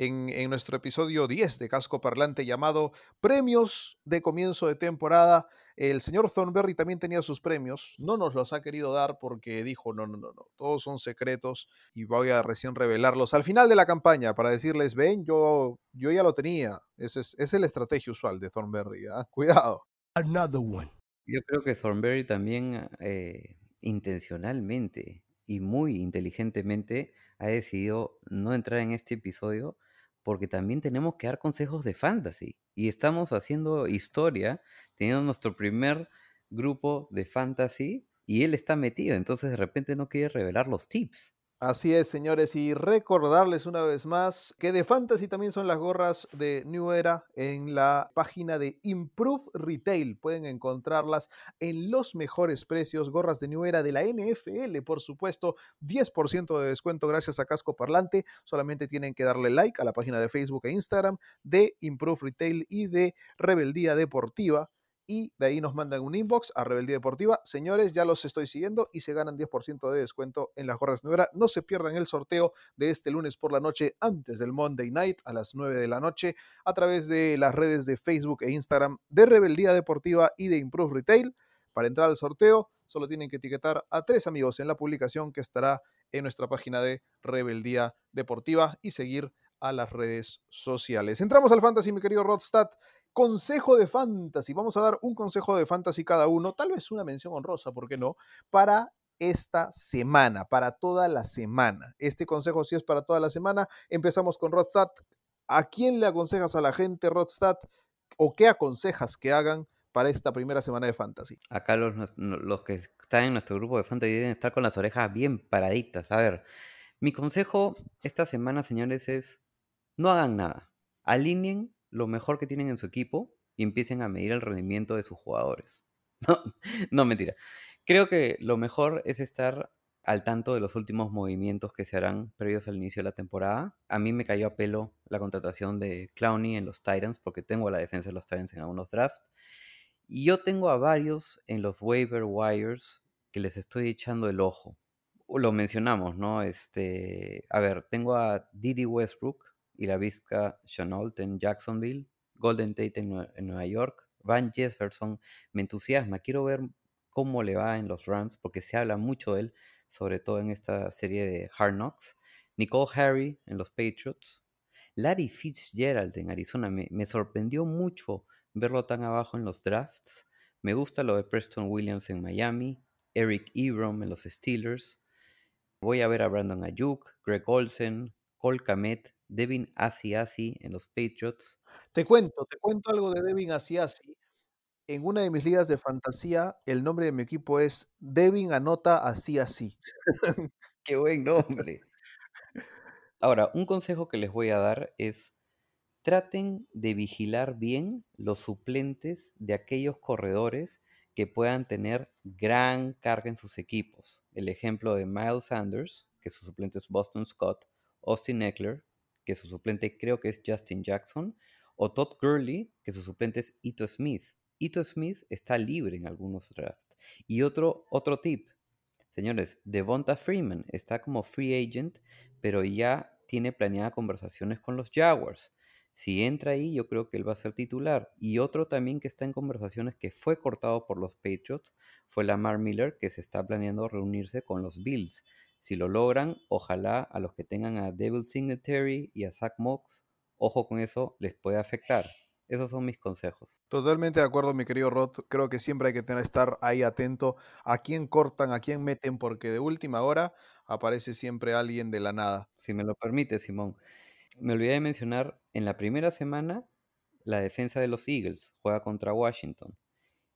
en, en nuestro episodio 10 de Casco Parlante llamado Premios de Comienzo de Temporada. El señor Thornberry también tenía sus premios, no nos los ha querido dar porque dijo, no, no, no, no, todos son secretos y voy a recién revelarlos al final de la campaña para decirles, ven, yo, yo ya lo tenía. Ese es, esa es la estrategia usual de Thornberry, ¿ah? cuidado. Another one. Yo creo que Thornberry también eh, intencionalmente y muy inteligentemente ha decidido no entrar en este episodio porque también tenemos que dar consejos de fantasy y estamos haciendo historia teniendo nuestro primer grupo de fantasy y él está metido, entonces de repente no quiere revelar los tips. Así es, señores, y recordarles una vez más que de Fantasy también son las gorras de New Era en la página de Improve Retail. Pueden encontrarlas en los mejores precios, gorras de New Era de la NFL, por supuesto, 10% de descuento gracias a Casco Parlante. Solamente tienen que darle like a la página de Facebook e Instagram de Improve Retail y de Rebeldía Deportiva y de ahí nos mandan un inbox a Rebeldía Deportiva. Señores, ya los estoy siguiendo y se ganan 10% de descuento en las gorras Nuera. No se pierdan el sorteo de este lunes por la noche antes del Monday Night a las 9 de la noche a través de las redes de Facebook e Instagram de Rebeldía Deportiva y de Improve Retail. Para entrar al sorteo, solo tienen que etiquetar a tres amigos en la publicación que estará en nuestra página de Rebeldía Deportiva y seguir a las redes sociales. Entramos al fantasy, mi querido Rodstad. Consejo de fantasy. Vamos a dar un consejo de fantasy cada uno, tal vez una mención honrosa, ¿por qué no? Para esta semana, para toda la semana. Este consejo sí es para toda la semana. Empezamos con Rodstad. ¿A quién le aconsejas a la gente, Rodstad? ¿O qué aconsejas que hagan para esta primera semana de Fantasy? Acá los, los que están en nuestro grupo de fantasy deben estar con las orejas bien paraditas. A ver, mi consejo esta semana, señores, es no hagan nada. Alineen lo mejor que tienen en su equipo y empiecen a medir el rendimiento de sus jugadores. No, no mentira. Creo que lo mejor es estar al tanto de los últimos movimientos que se harán previos al inicio de la temporada. A mí me cayó a pelo la contratación de Clowney en los Titans porque tengo la defensa de los Titans en algunos drafts. Y yo tengo a varios en los waiver wires que les estoy echando el ojo. Lo mencionamos, ¿no? Este, a ver, tengo a Didi Westbrook y la Vizca Chenault en Jacksonville, Golden Tate en, Nue- en Nueva York, Van Jefferson me entusiasma. Quiero ver cómo le va en los Rams porque se habla mucho de él, sobre todo en esta serie de Hard Knocks. Nicole Harry en los Patriots, Larry Fitzgerald en Arizona. Me, me sorprendió mucho verlo tan abajo en los drafts. Me gusta lo de Preston Williams en Miami, Eric Ebron en los Steelers. Voy a ver a Brandon Ayuk, Greg Olsen, Cole Kamet, Devin Asiasi en los Patriots. Te cuento, te cuento algo de Devin Asiasi. En una de mis ligas de fantasía, el nombre de mi equipo es Devin Anota Asiasi. ¡Qué buen nombre! Ahora, un consejo que les voy a dar es traten de vigilar bien los suplentes de aquellos corredores que puedan tener gran carga en sus equipos. El ejemplo de Miles Sanders, que su suplente es Boston Scott, Austin Eckler, que su suplente creo que es Justin Jackson, o Todd Gurley, que su suplente es Ito Smith. Ito Smith está libre en algunos drafts. Y otro, otro tip, señores, Devonta Freeman está como free agent, pero ya tiene planeada conversaciones con los Jaguars. Si entra ahí, yo creo que él va a ser titular. Y otro también que está en conversaciones que fue cortado por los Patriots fue Lamar Miller, que se está planeando reunirse con los Bills. Si lo logran, ojalá a los que tengan a Devil Singletary y a Zach Mox, ojo con eso, les puede afectar. Esos son mis consejos. Totalmente de acuerdo, mi querido Rod. Creo que siempre hay que tener, estar ahí atento a quién cortan, a quién meten, porque de última hora aparece siempre alguien de la nada. Si me lo permite, Simón. Me olvidé de mencionar, en la primera semana, la defensa de los Eagles juega contra Washington.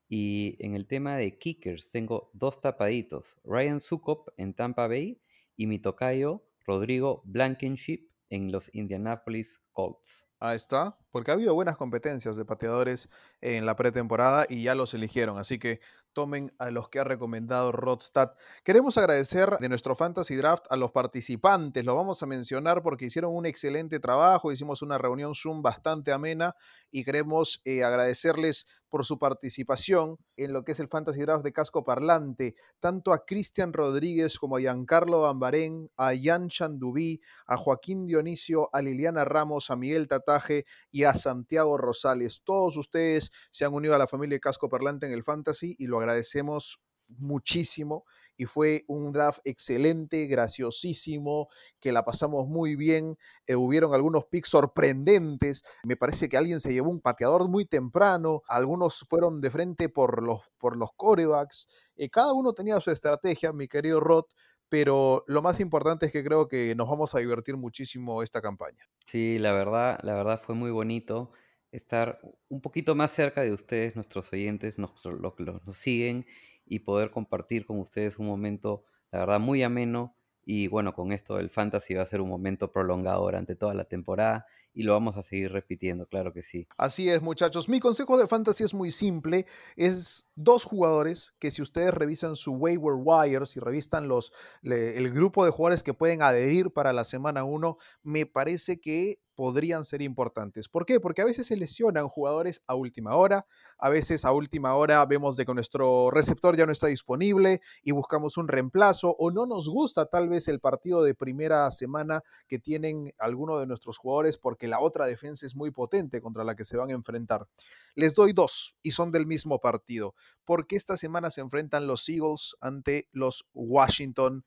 Y en el tema de kickers, tengo dos tapaditos. Ryan Sukop en Tampa Bay y mi tocayo Rodrigo Blankenship en los Indianapolis Colts. Ahí está, porque ha habido buenas competencias de pateadores en la pretemporada y ya los eligieron, así que tomen a los que ha recomendado Rodstad. Queremos agradecer de nuestro Fantasy Draft a los participantes, lo vamos a mencionar porque hicieron un excelente trabajo, hicimos una reunión Zoom bastante amena y queremos eh, agradecerles por su participación en lo que es el Fantasy Draft de Casco Parlante, tanto a Cristian Rodríguez como a Giancarlo Bambarén, a Jan Chandubí, a Joaquín Dionisio, a Liliana Ramos, a Miguel Tataje y a Santiago Rosales. Todos ustedes se han unido a la familia de Casco Parlante en el Fantasy y lo agradecemos muchísimo y fue un draft excelente, graciosísimo, que la pasamos muy bien. Eh, hubieron algunos picks sorprendentes. Me parece que alguien se llevó un pateador muy temprano. Algunos fueron de frente por los, por los corebacks. Eh, cada uno tenía su estrategia, mi querido Rod, pero lo más importante es que creo que nos vamos a divertir muchísimo esta campaña. Sí, la verdad, la verdad fue muy bonito estar un poquito más cerca de ustedes, nuestros oyentes, los que nos siguen y poder compartir con ustedes un momento, la verdad, muy ameno. Y bueno, con esto el fantasy va a ser un momento prolongado durante toda la temporada y lo vamos a seguir repitiendo, claro que sí. Así es, muchachos. Mi consejo de fantasy es muy simple. Es dos jugadores que si ustedes revisan su waiver wire, si revisan los, el grupo de jugadores que pueden adherir para la semana 1, me parece que podrían ser importantes. ¿Por qué? Porque a veces se lesionan jugadores a última hora, a veces a última hora vemos de que nuestro receptor ya no está disponible y buscamos un reemplazo o no nos gusta tal vez el partido de primera semana que tienen alguno de nuestros jugadores porque la otra defensa es muy potente contra la que se van a enfrentar. Les doy dos y son del mismo partido, porque esta semana se enfrentan los Eagles ante los Washington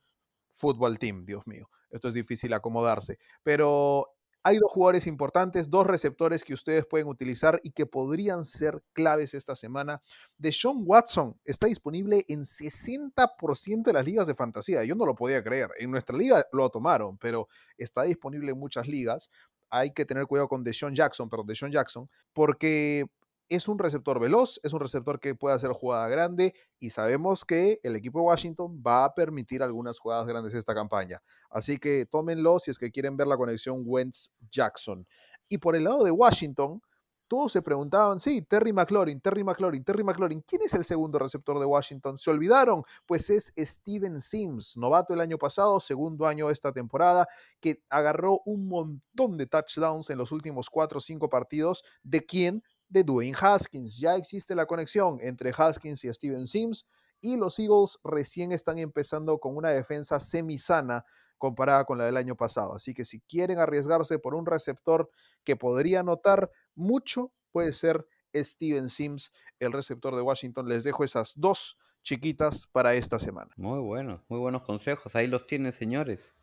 Football Team, Dios mío, esto es difícil acomodarse, pero hay dos jugadores importantes, dos receptores que ustedes pueden utilizar y que podrían ser claves esta semana. Deshaun Watson está disponible en 60% de las ligas de fantasía. Yo no lo podía creer. En nuestra liga lo tomaron, pero está disponible en muchas ligas. Hay que tener cuidado con Deshaun Jackson, perdón, Deshaun Jackson, porque es un receptor veloz, es un receptor que puede hacer jugada grande y sabemos que el equipo de Washington va a permitir algunas jugadas grandes esta campaña. Así que tómenlo si es que quieren ver la conexión Wentz-Jackson. Y por el lado de Washington, todos se preguntaban, sí, Terry McLaurin, Terry McLaurin, Terry McLaurin, ¿quién es el segundo receptor de Washington? ¿Se olvidaron? Pues es Steven Sims, novato el año pasado, segundo año esta temporada, que agarró un montón de touchdowns en los últimos cuatro o cinco partidos. ¿De quién? De Dwayne Haskins. Ya existe la conexión entre Haskins y Steven Sims y los Eagles recién están empezando con una defensa semisana comparada con la del año pasado. Así que si quieren arriesgarse por un receptor que podría anotar mucho, puede ser Steven Sims, el receptor de Washington. Les dejo esas dos chiquitas para esta semana. Muy bueno, muy buenos consejos. Ahí los tienen, señores.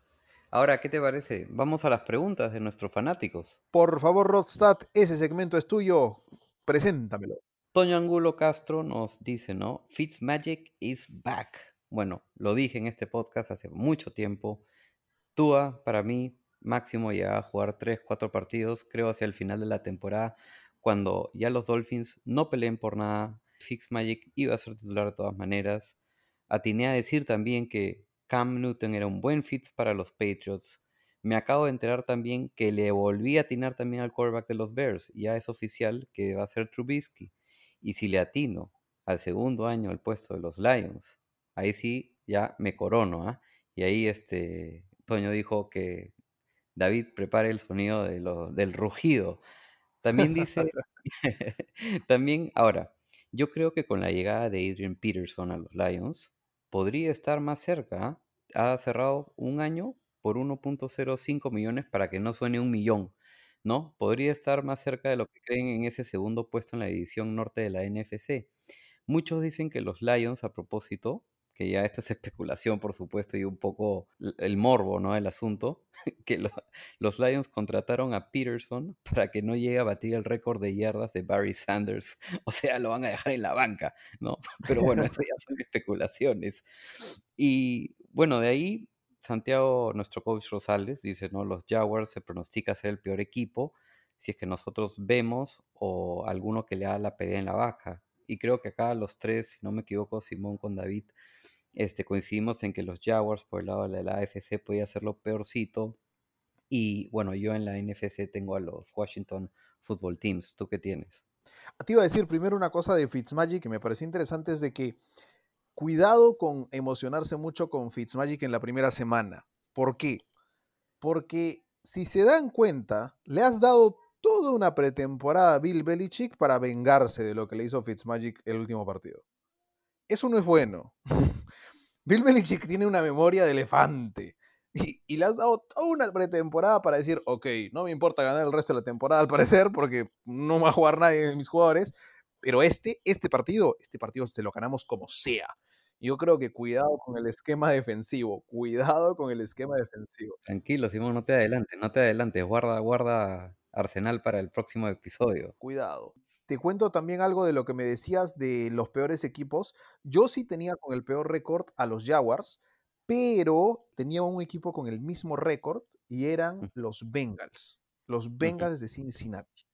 Ahora, ¿qué te parece? Vamos a las preguntas de nuestros fanáticos. Por favor, Rodstad, ese segmento es tuyo. Preséntamelo. Toño Angulo Castro nos dice, ¿no? Fitzmagic is back. Bueno, lo dije en este podcast hace mucho tiempo. Tua, para mí, máximo ya a jugar 3, 4 partidos, creo hacia el final de la temporada, cuando ya los Dolphins no peleen por nada. Fitzmagic iba a ser titular de todas maneras. Atiné a decir también que Cam Newton era un buen fit para los Patriots. Me acabo de enterar también que le volví a atinar también al quarterback de los Bears. Ya es oficial que va a ser Trubisky. Y si le atino al segundo año al puesto de los Lions, ahí sí ya me corono. ¿ah? Y ahí este Toño dijo que David prepare el sonido del rugido. También dice, también ahora, yo creo que con la llegada de Adrian Peterson a los Lions, podría estar más cerca. Ha cerrado un año por 1.05 millones para que no suene un millón, ¿no? Podría estar más cerca de lo que creen en ese segundo puesto en la división norte de la NFC. Muchos dicen que los Lions, a propósito, que ya esto es especulación, por supuesto, y un poco el morbo, ¿no? El asunto, que los Lions contrataron a Peterson para que no llegue a batir el récord de yardas de Barry Sanders. O sea, lo van a dejar en la banca, ¿no? Pero bueno, eso ya son especulaciones. Y bueno, de ahí Santiago, nuestro coach Rosales, dice, ¿no? Los Jaguars se pronostica ser el peor equipo si es que nosotros vemos o alguno que le da la pelea en la vaca. Y creo que acá los tres, si no me equivoco, Simón con David, este, coincidimos en que los Jaguars por el lado de la AFC podía ser lo peorcito. Y bueno, yo en la NFC tengo a los Washington Football Teams. ¿Tú qué tienes? Te iba a decir primero una cosa de Fitzmagic que me pareció interesante es de que cuidado con emocionarse mucho con Fitzmagic en la primera semana. ¿Por qué? Porque si se dan cuenta, le has dado toda una pretemporada Bill Belichick para vengarse de lo que le hizo Fitzmagic el último partido. Eso no es bueno. Bill Belichick tiene una memoria de elefante. Y, le has dado toda una pretemporada para decir, ok, no me importa ganar el resto de la temporada al parecer, porque no va a jugar nadie de mis jugadores, pero este, este partido, este partido se lo ganamos como sea. Yo creo que cuidado con el esquema defensivo, cuidado con el esquema defensivo. Tranquilo, Simón, no te adelantes, no te adelantes, guarda, guarda Arsenal para el próximo episodio. Cuidado. Te cuento también algo de lo que me decías de los peores equipos. Yo sí tenía con el peor récord a los Jaguars, pero tenía un equipo con el mismo récord y eran los Bengals, los Bengals de Cincinnati.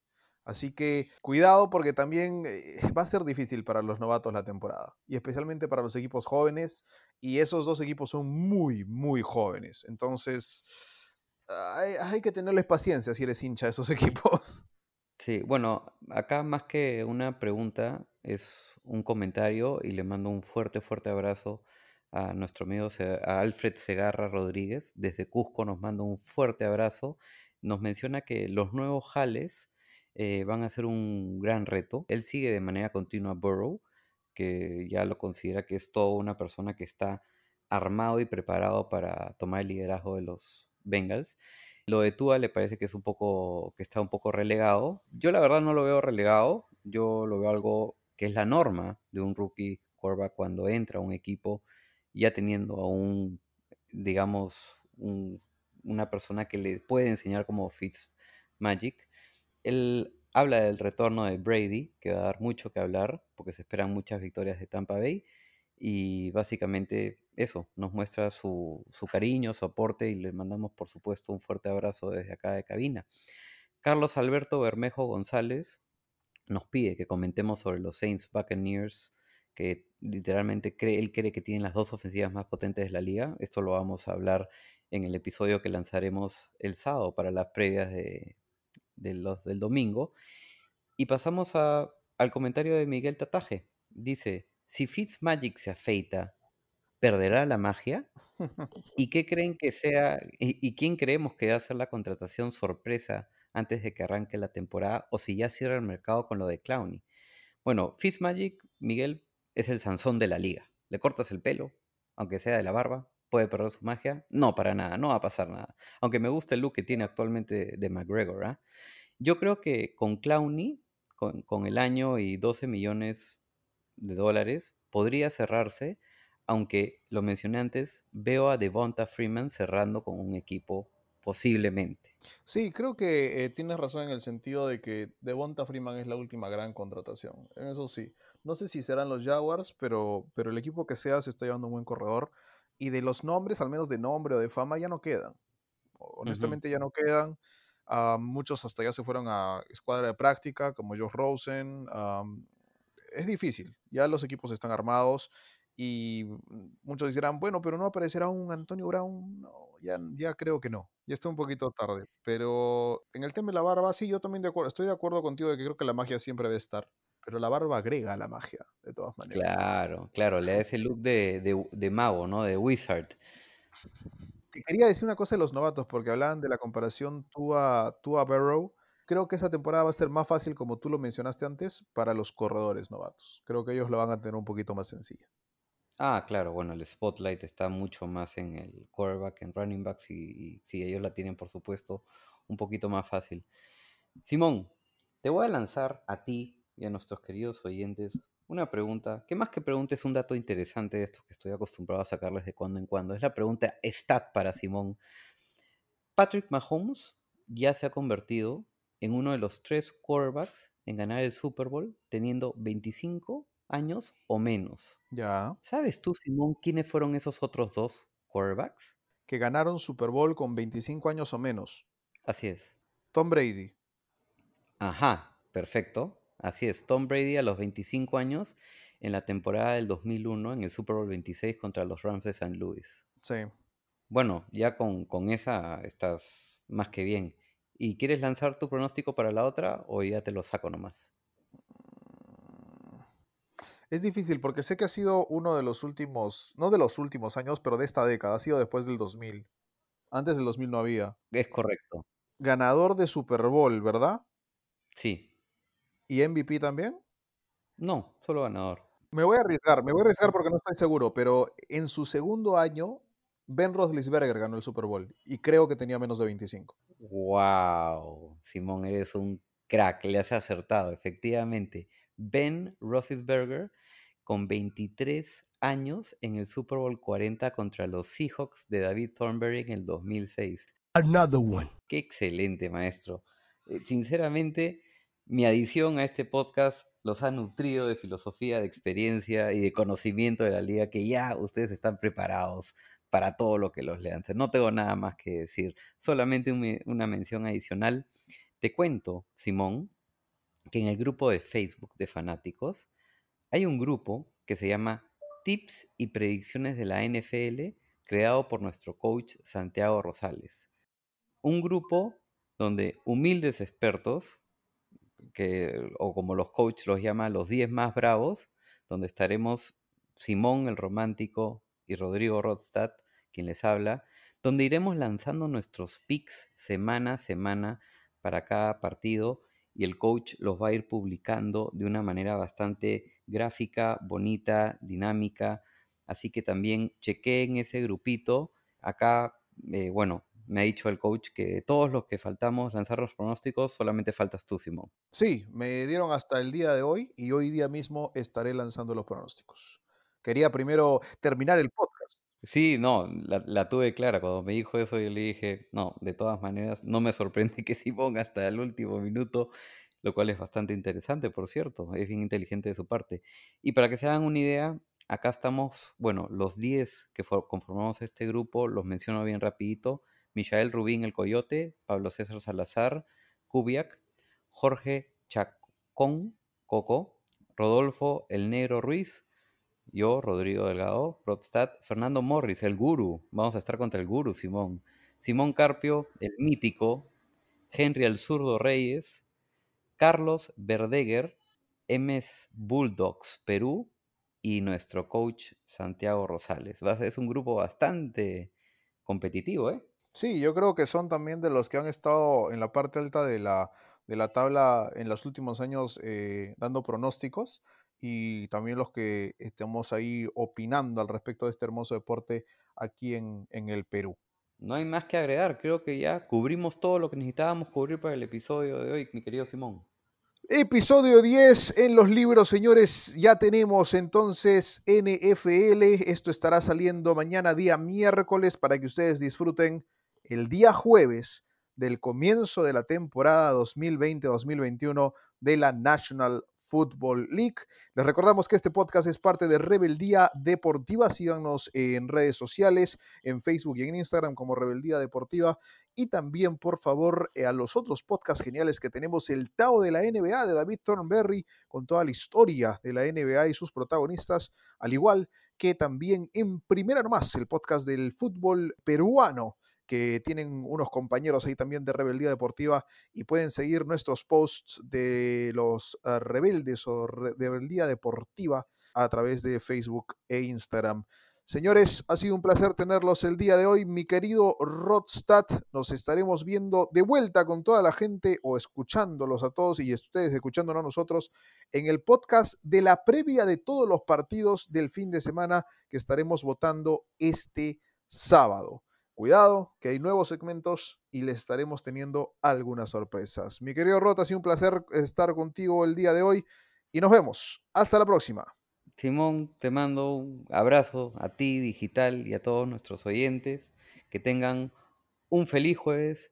Así que cuidado porque también eh, va a ser difícil para los novatos la temporada y especialmente para los equipos jóvenes y esos dos equipos son muy, muy jóvenes. Entonces hay, que tenerles paciencia si eres hincha de esos equipos. Sí, bueno, acá más que una pregunta es un comentario y le mando un fuerte, fuerte abrazo a nuestro amigo Alfred Segarra Rodríguez. Desde Cusco nos manda un fuerte abrazo. Nos menciona que los nuevos jales eh, van a ser un gran reto. Él sigue de manera continua Burrow, que ya lo considera que es toda una persona que está armado y preparado para tomar el liderazgo de los Bengals. Lo de Tua le parece que es un poco, que está un poco relegado. Yo la verdad no lo veo relegado. Yo lo veo algo que es la norma de un rookie quarterback cuando entra a un equipo ya teniendo a un, digamos, una persona que le puede enseñar como Fitz Magic. Él habla del retorno de Brady, que va a dar mucho que hablar, porque se esperan muchas victorias de Tampa Bay. Y básicamente eso, nos muestra su, su cariño, su aporte y le mandamos por supuesto un fuerte abrazo desde acá de cabina. Carlos Alberto Bermejo González nos pide que comentemos sobre los Saints Buccaneers, que literalmente cree, él cree que tienen las dos ofensivas más potentes de la liga. Esto lo vamos a hablar en el episodio que lanzaremos el sábado para las previas de, del domingo. Y pasamos a- al comentario de Miguel Tataje. Dice, si Fitzmagic se afeita, ¿perderá la magia? ¿Y qué creen que sea, y, quién creemos que va a ser la contratación sorpresa antes de que arranque la temporada o si ya cierra el mercado con lo de Clowney? Bueno, Fitzmagic, Miguel, es el Sansón de la liga. Le cortas el pelo, aunque sea de la barba, puede perder su magia. No, para nada, no va a pasar nada. Aunque me gusta el look que tiene actualmente de McGregor. ¿ah? Yo creo que con Clowney, con, con el año y 12 millones de dólares, podría cerrarse, aunque lo mencioné antes, veo a Devonta Freeman cerrando con un equipo posiblemente. Sí, creo que eh, tienes razón en el sentido de que Devonta Freeman es la última gran contratación. En eso sí. No sé si serán los Jaguars, pero, pero el equipo que sea se está llevando un buen corredor. Y de los nombres, al menos de nombre o de fama, ya no quedan. Honestamente ya no quedan. Ah, muchos hasta ya se fueron a escuadra de práctica, como Josh Rosen. Es difícil. Ya los equipos están armados y muchos dirán, bueno, pero no aparecerá un Antonio Brown. No, ya, ya creo que no. Ya está un poquito tarde. Pero en el tema de la barba, sí, yo también de acuerdo, estoy de acuerdo contigo de que creo que la magia siempre debe estar. Pero la barba agrega a la magia, de todas maneras. Claro, claro, le da ese look de, de- de mago, ¿no? De wizard. Te quería decir una cosa de los novatos, porque hablaban de la comparación Tua, Tua Barrow. Creo que esa temporada va a ser más fácil, como tú lo mencionaste antes, para los corredores novatos. Creo que ellos la van a tener un poquito más sencilla. Ah, claro, bueno, el spotlight está mucho más en el quarterback, en running backs y, y sí, ellos la tienen, por supuesto, un poquito más fácil. Simón, te voy a lanzar a ti y a nuestros queridos oyentes una pregunta, que más que pregunta es un dato interesante de estos que estoy acostumbrado a sacarles de cuando en cuando. Es la pregunta stat para Simón. Patrick Mahomes ya se ha convertido en uno de los tres quarterbacks en ganar el Super Bowl teniendo 25 años o menos. Ya. ¿Sabes tú, Simón, quiénes fueron esos otros dos quarterbacks? Que ganaron Super Bowl con 25 años o menos. Así es. Tom Brady. Ajá, perfecto. Así es. Tom Brady a los 25 años en la temporada del 2001 en el Super Bowl 26 contra los Rams de San Luis. Sí. Bueno, ya con, con esa estás más que bien. ¿Y quieres lanzar tu pronóstico para la otra o ya te lo saco nomás? Es difícil porque sé que ha sido uno de los últimos, no de los últimos años, pero de esta década. Ha sido después del 2000. Antes del 2000 no había. Es correcto. Ganador de Super Bowl, ¿verdad? Sí. ¿Y MVP también? No, solo ganador. Me voy a arriesgar, me voy a arriesgar porque no estoy seguro, pero en su segundo año, Ben Roethlisberger ganó el Super Bowl y creo que tenía menos de 25. Wow, Simón, eres un crack, le has acertado, efectivamente. Ben Roethlisberger con 23 años en el Super Bowl 40 contra los Seahawks de David Thornberry en el 2006. Another one. Qué excelente, maestro. Eh, Sinceramente, mi adición a este podcast los ha nutrido de filosofía, de experiencia y de conocimiento de la liga, que ya ustedes están preparados para todo lo que los lean. No tengo nada más que decir, solamente un me- una mención adicional. Te cuento, Simón, que en el grupo de Facebook de fanáticos hay un grupo que se llama Tips y Predicciones de la NFL, creado por nuestro coach Santiago Rosales un grupo donde humildes expertos, que, o como los coaches los llaman, los 10 más bravos, donde estaremos Simón el Romántico y Rodrigo Rodstad, quien les habla, donde iremos lanzando nuestros picks semana a semana para cada partido y el coach los va a ir publicando de una manera bastante gráfica, bonita, dinámica. Así que también chequeen ese grupito. Acá, eh, bueno, me ha dicho el coach que todos los que faltamos lanzar los pronósticos, solamente faltas tú, Simón. Sí, me dieron hasta el día de hoy y hoy día mismo estaré lanzando los pronósticos. Quería primero terminar el podcast Sí, no, la, tuve clara. Cuando me dijo eso, yo le dije, no, de todas maneras, no me sorprende que Simón hasta el último minuto, lo cual es bastante interesante, por cierto, es bien inteligente de su parte. Y para que se hagan una idea, acá estamos, bueno, los 10 que for- conformamos este grupo, los menciono bien rapidito. Michael Rubín el Coyote, Pablo César Salazar, Kubiak, Jorge Chacón, Coco, Rodolfo el Negro Ruiz, yo, Rodrigo Delgado, Rodstad, Fernando Morris, el guru. Vamos a estar contra el guru, Simón. Simón Carpio, el mítico. Henry el zurdo Reyes. Carlos Verdeguer, MS Bulldogs Perú. Y nuestro coach Santiago Rosales. Es un grupo bastante competitivo, ¿eh? Sí, yo creo que son también de los que han estado en la parte alta de la, de la tabla en los últimos años eh, dando pronósticos y también los que estamos ahí opinando al respecto de este hermoso deporte aquí en, en el Perú. No hay más que agregar. Creo que ya cubrimos todo lo que necesitábamos cubrir para el episodio de hoy, mi querido Simón. Episodio 10 en los libros, señores. Ya tenemos entonces NFL. Esto estará saliendo mañana, día miércoles, para que ustedes disfruten el día jueves del comienzo de la temporada 2020-2021 de la National Football League. Les recordamos que este podcast es parte de Rebeldía Deportiva. Síganos en redes sociales, en Facebook y en Instagram como Rebeldía Deportiva y también, por favor, eh, a los otros podcasts geniales que tenemos, el Tao de la NBA de David Thornberry, con toda la historia de la NBA y sus protagonistas, al igual que también en Primera Nomás, el podcast del fútbol peruano, que tienen unos compañeros ahí también de Rebeldía Deportiva y pueden seguir nuestros posts de los uh, rebeldes o re Rebeldía Deportiva a través de Facebook e Instagram. Señores, ha sido un placer tenerlos el día de hoy. Mi querido Rodstad, nos estaremos viendo de vuelta con toda la gente o escuchándolos a todos y ustedes escuchándonos a nosotros en el podcast de la previa de todos los partidos del fin de semana que estaremos votando este sábado. Cuidado, que hay nuevos segmentos y les estaremos teniendo algunas sorpresas. Mi querido Rod, ha sido un placer estar contigo el día de hoy y nos vemos. Hasta la próxima. Simón, te mando un abrazo a ti, digital, y a todos nuestros oyentes. Que tengan un feliz jueves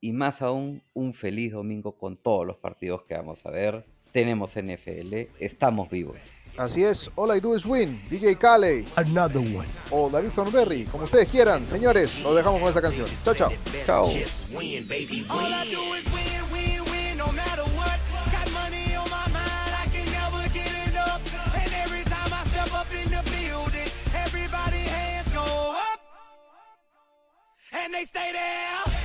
y más aún un feliz domingo con todos los partidos que vamos a ver. Tenemos NFL, estamos vivos. Así es, All I Do Is Win, DJ Kale. Another one. O David Thornberry, como ustedes quieran. Señores, los dejamos con esa canción. Chao, chao. Chao. All I do is win, win, win, no matter what. Got money on my mind, I can never get enough. And every time I step up in the building, everybody hands go up. And they stay there